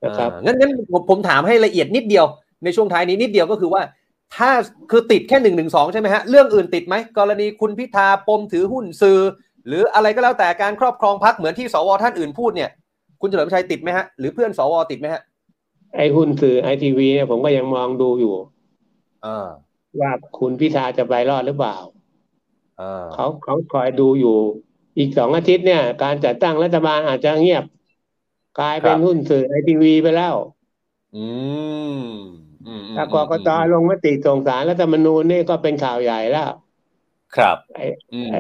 นะครับอ่างั้นงั้นผมผมถามให้ละเอียดนิดเดียว ในช่วงท้ายนี้นิดเดียวก็คือว่า ถ้าคือติดแค่หนึ่งหนึ่งสองใช่ไหมฮะเรื่องอื่นติดไหมกรณีคุณพิธาปมถือหุ้นสื่อหรืออะไรก็แล้วแต่การครอบครองพักเหมือนที่สวท่านอื่นพูดเนี่ย คุณเฉลิมชัยติดไหมฮะหรือเพื่อนสวติดไหมฮะ ไอ้หุ้นสื่อไอทีวีเนี่ยผมก็ยังมองดูอยู่อ่าว่าคุณพิธาจะไปรอดหรือเปล่าอ่าเขาเขาคอยดูอยู่ อีกสองอาทิตย์เนี่ย การจัดตั้งรัฐบาลอาจจะเงียบ กลายเป็นหุ้นสื่อไอทีวีไปแล้ว อืมอืมถ้ากกตลงมติส่งสารรัฐธรรมนูญนี่ก็เป็นข่าวใหญ่แล้ว ครับไอ้อืม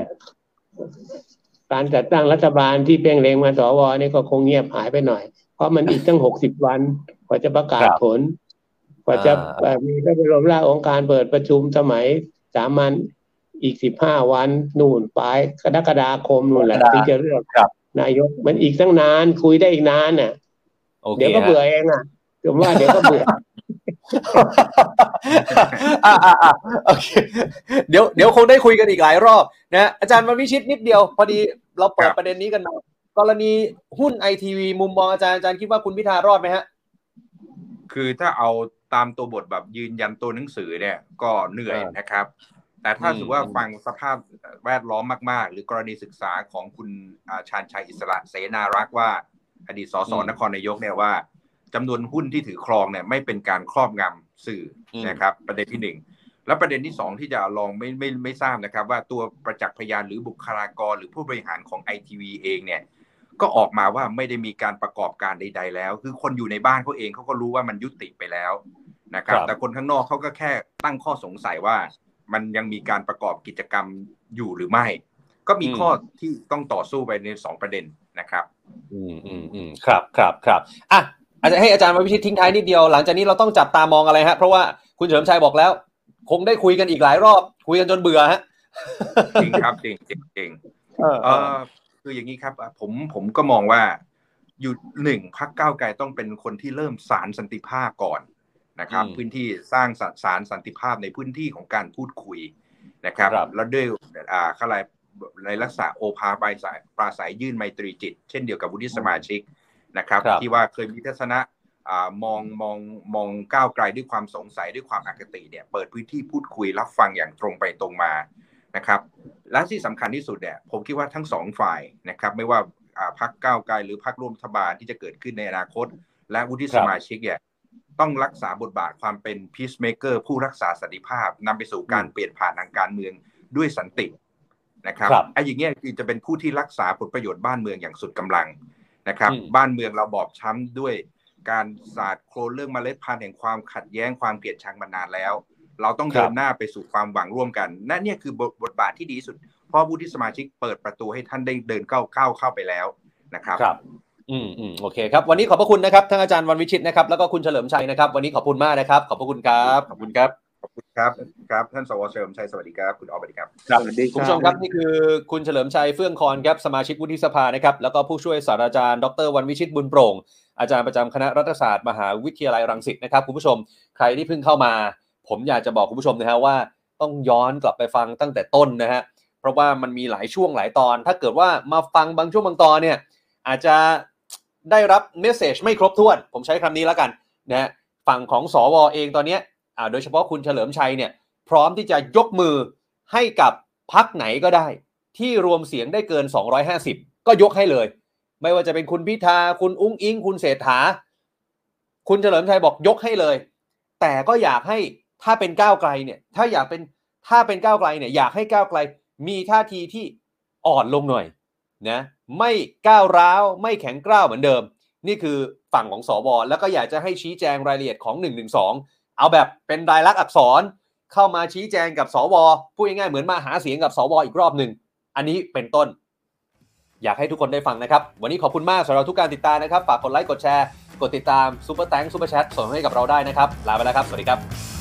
การจัดตั้งรัฐบาลที่เพ่งเล็งมาสวนี่ก็คงเงียบหายไปหน่อย เพราะมันอีกตั้งหกสิบวันก ว่าจะประกาศครับผลกว่าจะอ่าเอ่อมีพระบรมราชโองการเปิดประชุมสมัยสามัญอีกสิบห้าวันนู่นปลายกรกฎาคมนู่นแหละที่จะเลือกครับนายกมันอีกตั้งนานคุยได้อีกนานน่ะโอเคเดี๋ยวก็ฮะเบื่อเองอะผมว่าเดี๋ยวก็เบื่ออ่าอ่าอ่าโอเคเดี๋ยวเดี๋ยวคงได้คุยกันอีกหลายรอบนะอาจารย์มันวิชิตนิดเดียว พอดีเราเปิดครับประเด็นนี้กันมากรณีหุ้นไอทีวีมุมมองอาจารย์อาจารย์คิดว่าคุณพิธารอดไหมฮะ คือถ้าเอาตามตัวบทแบบยืนยันตัวหนังสือเนี่ย ก็เหนื่อยอ่านนะครับ แต่ถ้าอืมถือว่าฟังสภาพแวดล้อมมาก ๆ หรือกรณีศึกษาของคุณอ่าชาญชัยอิสระเสนารักษ์ว่า อดีตสสนครนายกเนี่ยว่าจำนวนหุ้นที่ถือครองเนี่ยไม่เป็นการครอบงำสื่ออมนะครับ ประเด็นที่หนึ่งแล้วประเด็นที่สองที่จะลองไม่ไม่ไม่ทราบนะครับ ว่าตัวประจักษ์พยานหรือบุคลากรหรือผู้บริหารของไอทีวีเองเนี่ย ก็ออกมาว่าไม่ได้มีการประกอบการใด ๆ แล้ว คือคนอยู่ในบ้านเขาเองเขาก็รู้ว่ามันยุติไปแล้วนะครับครับ แต่คนข้างนอกเขาก็แค่ตั้งข้อสงสัยว่า มันยังมีการประกอบกิจกรรมอยู่หรือไม่ ก็มีข้อที่ต้องต่อสู้ไปในสองประเด็นนะครับ อืมอืมอืมครับครับครับอะอาจจะให้อาจารย์มาวิชิตทิ้งท้ายนิดเดียวหลังจากนี้เราต้องจับตามองอะไรฮะ เพราะว่าคุณเฉลิมชัยบอกแล้ว คงได้คุยกันอีกหลายรอบ คุยกันจนเบื่อฮะจริงครับจริงจริงจริงเออเออ คืออย่างนี้ครับอะผมผมก็มองว่าอยู่หนึ่งพักก้าวไกลต้องเป็นคนที่เริ่มสารสันติภาพก่อนนะครับ พื้นที่สร้างสสารสันติภาพในพื้นที่ของการพูดคุยนะครับครับแล้วด้วยอ่าอะไรในลักษณะโอภาปลายสายปราศัยยื่นไมตรีจิต เช่นเดียวกับวุฒิสมาชิกนะครับครับที่ว่าเคยมีทัศนะอ่ามองมองมองก้าวไกลด้วยความสงสัยด้วยความอคติเนี่ยเปิดพื้นที่พูดคุยรับฟังอย่างตรงไปตรงมา นะครับและที่สำคัญที่สุดเนี่ยผมคิดว่าทั้งสองฝ่ายนะครับไม่ว่าอ่าพรรคก้าวไกลหรือพรรคร่วมรัฐบาลที่จะเกิดขึ้นในอนาคต และวุฒิสมาชิกเนี่ยต้องรักษาบทบาทความเป็น peacemaker ผู้รักษาสันติภาพนำไปสู่การเปลี่ยนผ่านทางการเมืองด้วยสันตินะครับครับไอ้อย่างเงี้ยคือจะเป็นผู้ที่รักษาผลประโยชน์บ้านเมืองอย่างสุดกำลังนะครับอืมบ้านเมืองเราบอบช้ำด้วยการสาดโคลนเรื่องเมล็ดพันธุ์แห่งความขัดแย้งความเกลียดชังมานานแล้ว เราต้องเดินหน้าไปสู่ความหวังร่วมกันนั่นเนี่ยคือบทบทบาทที่ดีที่สุดเพราะผู้ที่สมาชิกเปิดประตูให้ท่านได้เดินเข้าเข้าเข้าไปแล้วนะครับครับอืมอืมโอเคครับวันนี้ขอบพระคุณนะครับทั้งอาจารย์วันวิชิตนะครับแล้วก็คุณเฉลิมชัยนะครับ วันนี้ขอบคุณมากนะครับ ขอบพระคุณครับขอบคุณครับขอบคุณครับครับท่านสวเฉลิมชัยสวัสดีครับคุณออฟสวัสดีครับครับสวัสดีคุณผู้ชมครับนี่คือคุณเฉลิมชัยเฟื่องคอนครับสมาชิกวุฒิสภานะครับแล้วก็ผู้ช่วยศาสตราจารย์ ดรวันวิชิตบุญโปร่งอาจารย์ประจำคณะรัฐศาสตร์มหาวิทยาลัยรังสิตนะครับคุณผู้ชมใครที่เพิ่งเข้ามา ผมอยากจะบอกคุณผู้ชมนะฮะว่าต้องย้อนกลับไปฟังตั้งแต่ต้นนะฮะเพราะว่ามันมีหลายช่วงหลายตอน ถ้าเกิดว่ามาฟังบางช่วงบางตอนเนี่ยอาจจะได้รับเมสเซจไม่ครบถ้วน ผมใช้คำนี้แล้วกันนะฮะฝั่งของสวเองตอนนี้โดยเฉพาะคุณเฉลิมชัยเนี่ยพร้อมที่จะยกมือให้กับพักไหนก็ได้ ที่รวมเสียงได้เกิน 250 ก็ยกให้เลย ไม่ว่าจะเป็นคุณพิธา คุณอุ้งอิง คุณเศรษฐา คุณเฉลิมชัยบอกยกให้เลย แต่ก็อยากให้ ถ้าเป็นก้าวไกลเนี่ย ถ้าอยากเป็นถ้าเป็นก้าวไกลเนี่ยอยากให้ก้าวไกลมีท่าทีที่อ่อนลงหน่อยนะไม่ก้าวร้าวไม่แข็งกร้าวเหมือนเดิม นี่คือฝั่งของสวแล้วก็อยากจะให้ชี้แจงรายละเอียดของ112เอาแบบเป็นรายลักษณ์อักษรเข้ามาชี้แจงกับสวพูดง่ายๆเหมือนมาหาเสียงกับสวอีกรอบหนึ่งอันนี้เป็นต้น อยากให้ทุกคนได้ฟังนะครับ วันนี้ขอบคุณมากสำหรับทุกการติดตามนะครับ ฝากกดไลค์กดแชร์ กดติดตามซูเปอร์แตงซูเปอร์แชทส่งให้กับเราได้นะครับ ลาไปแล้วครับ สวัสดีครับ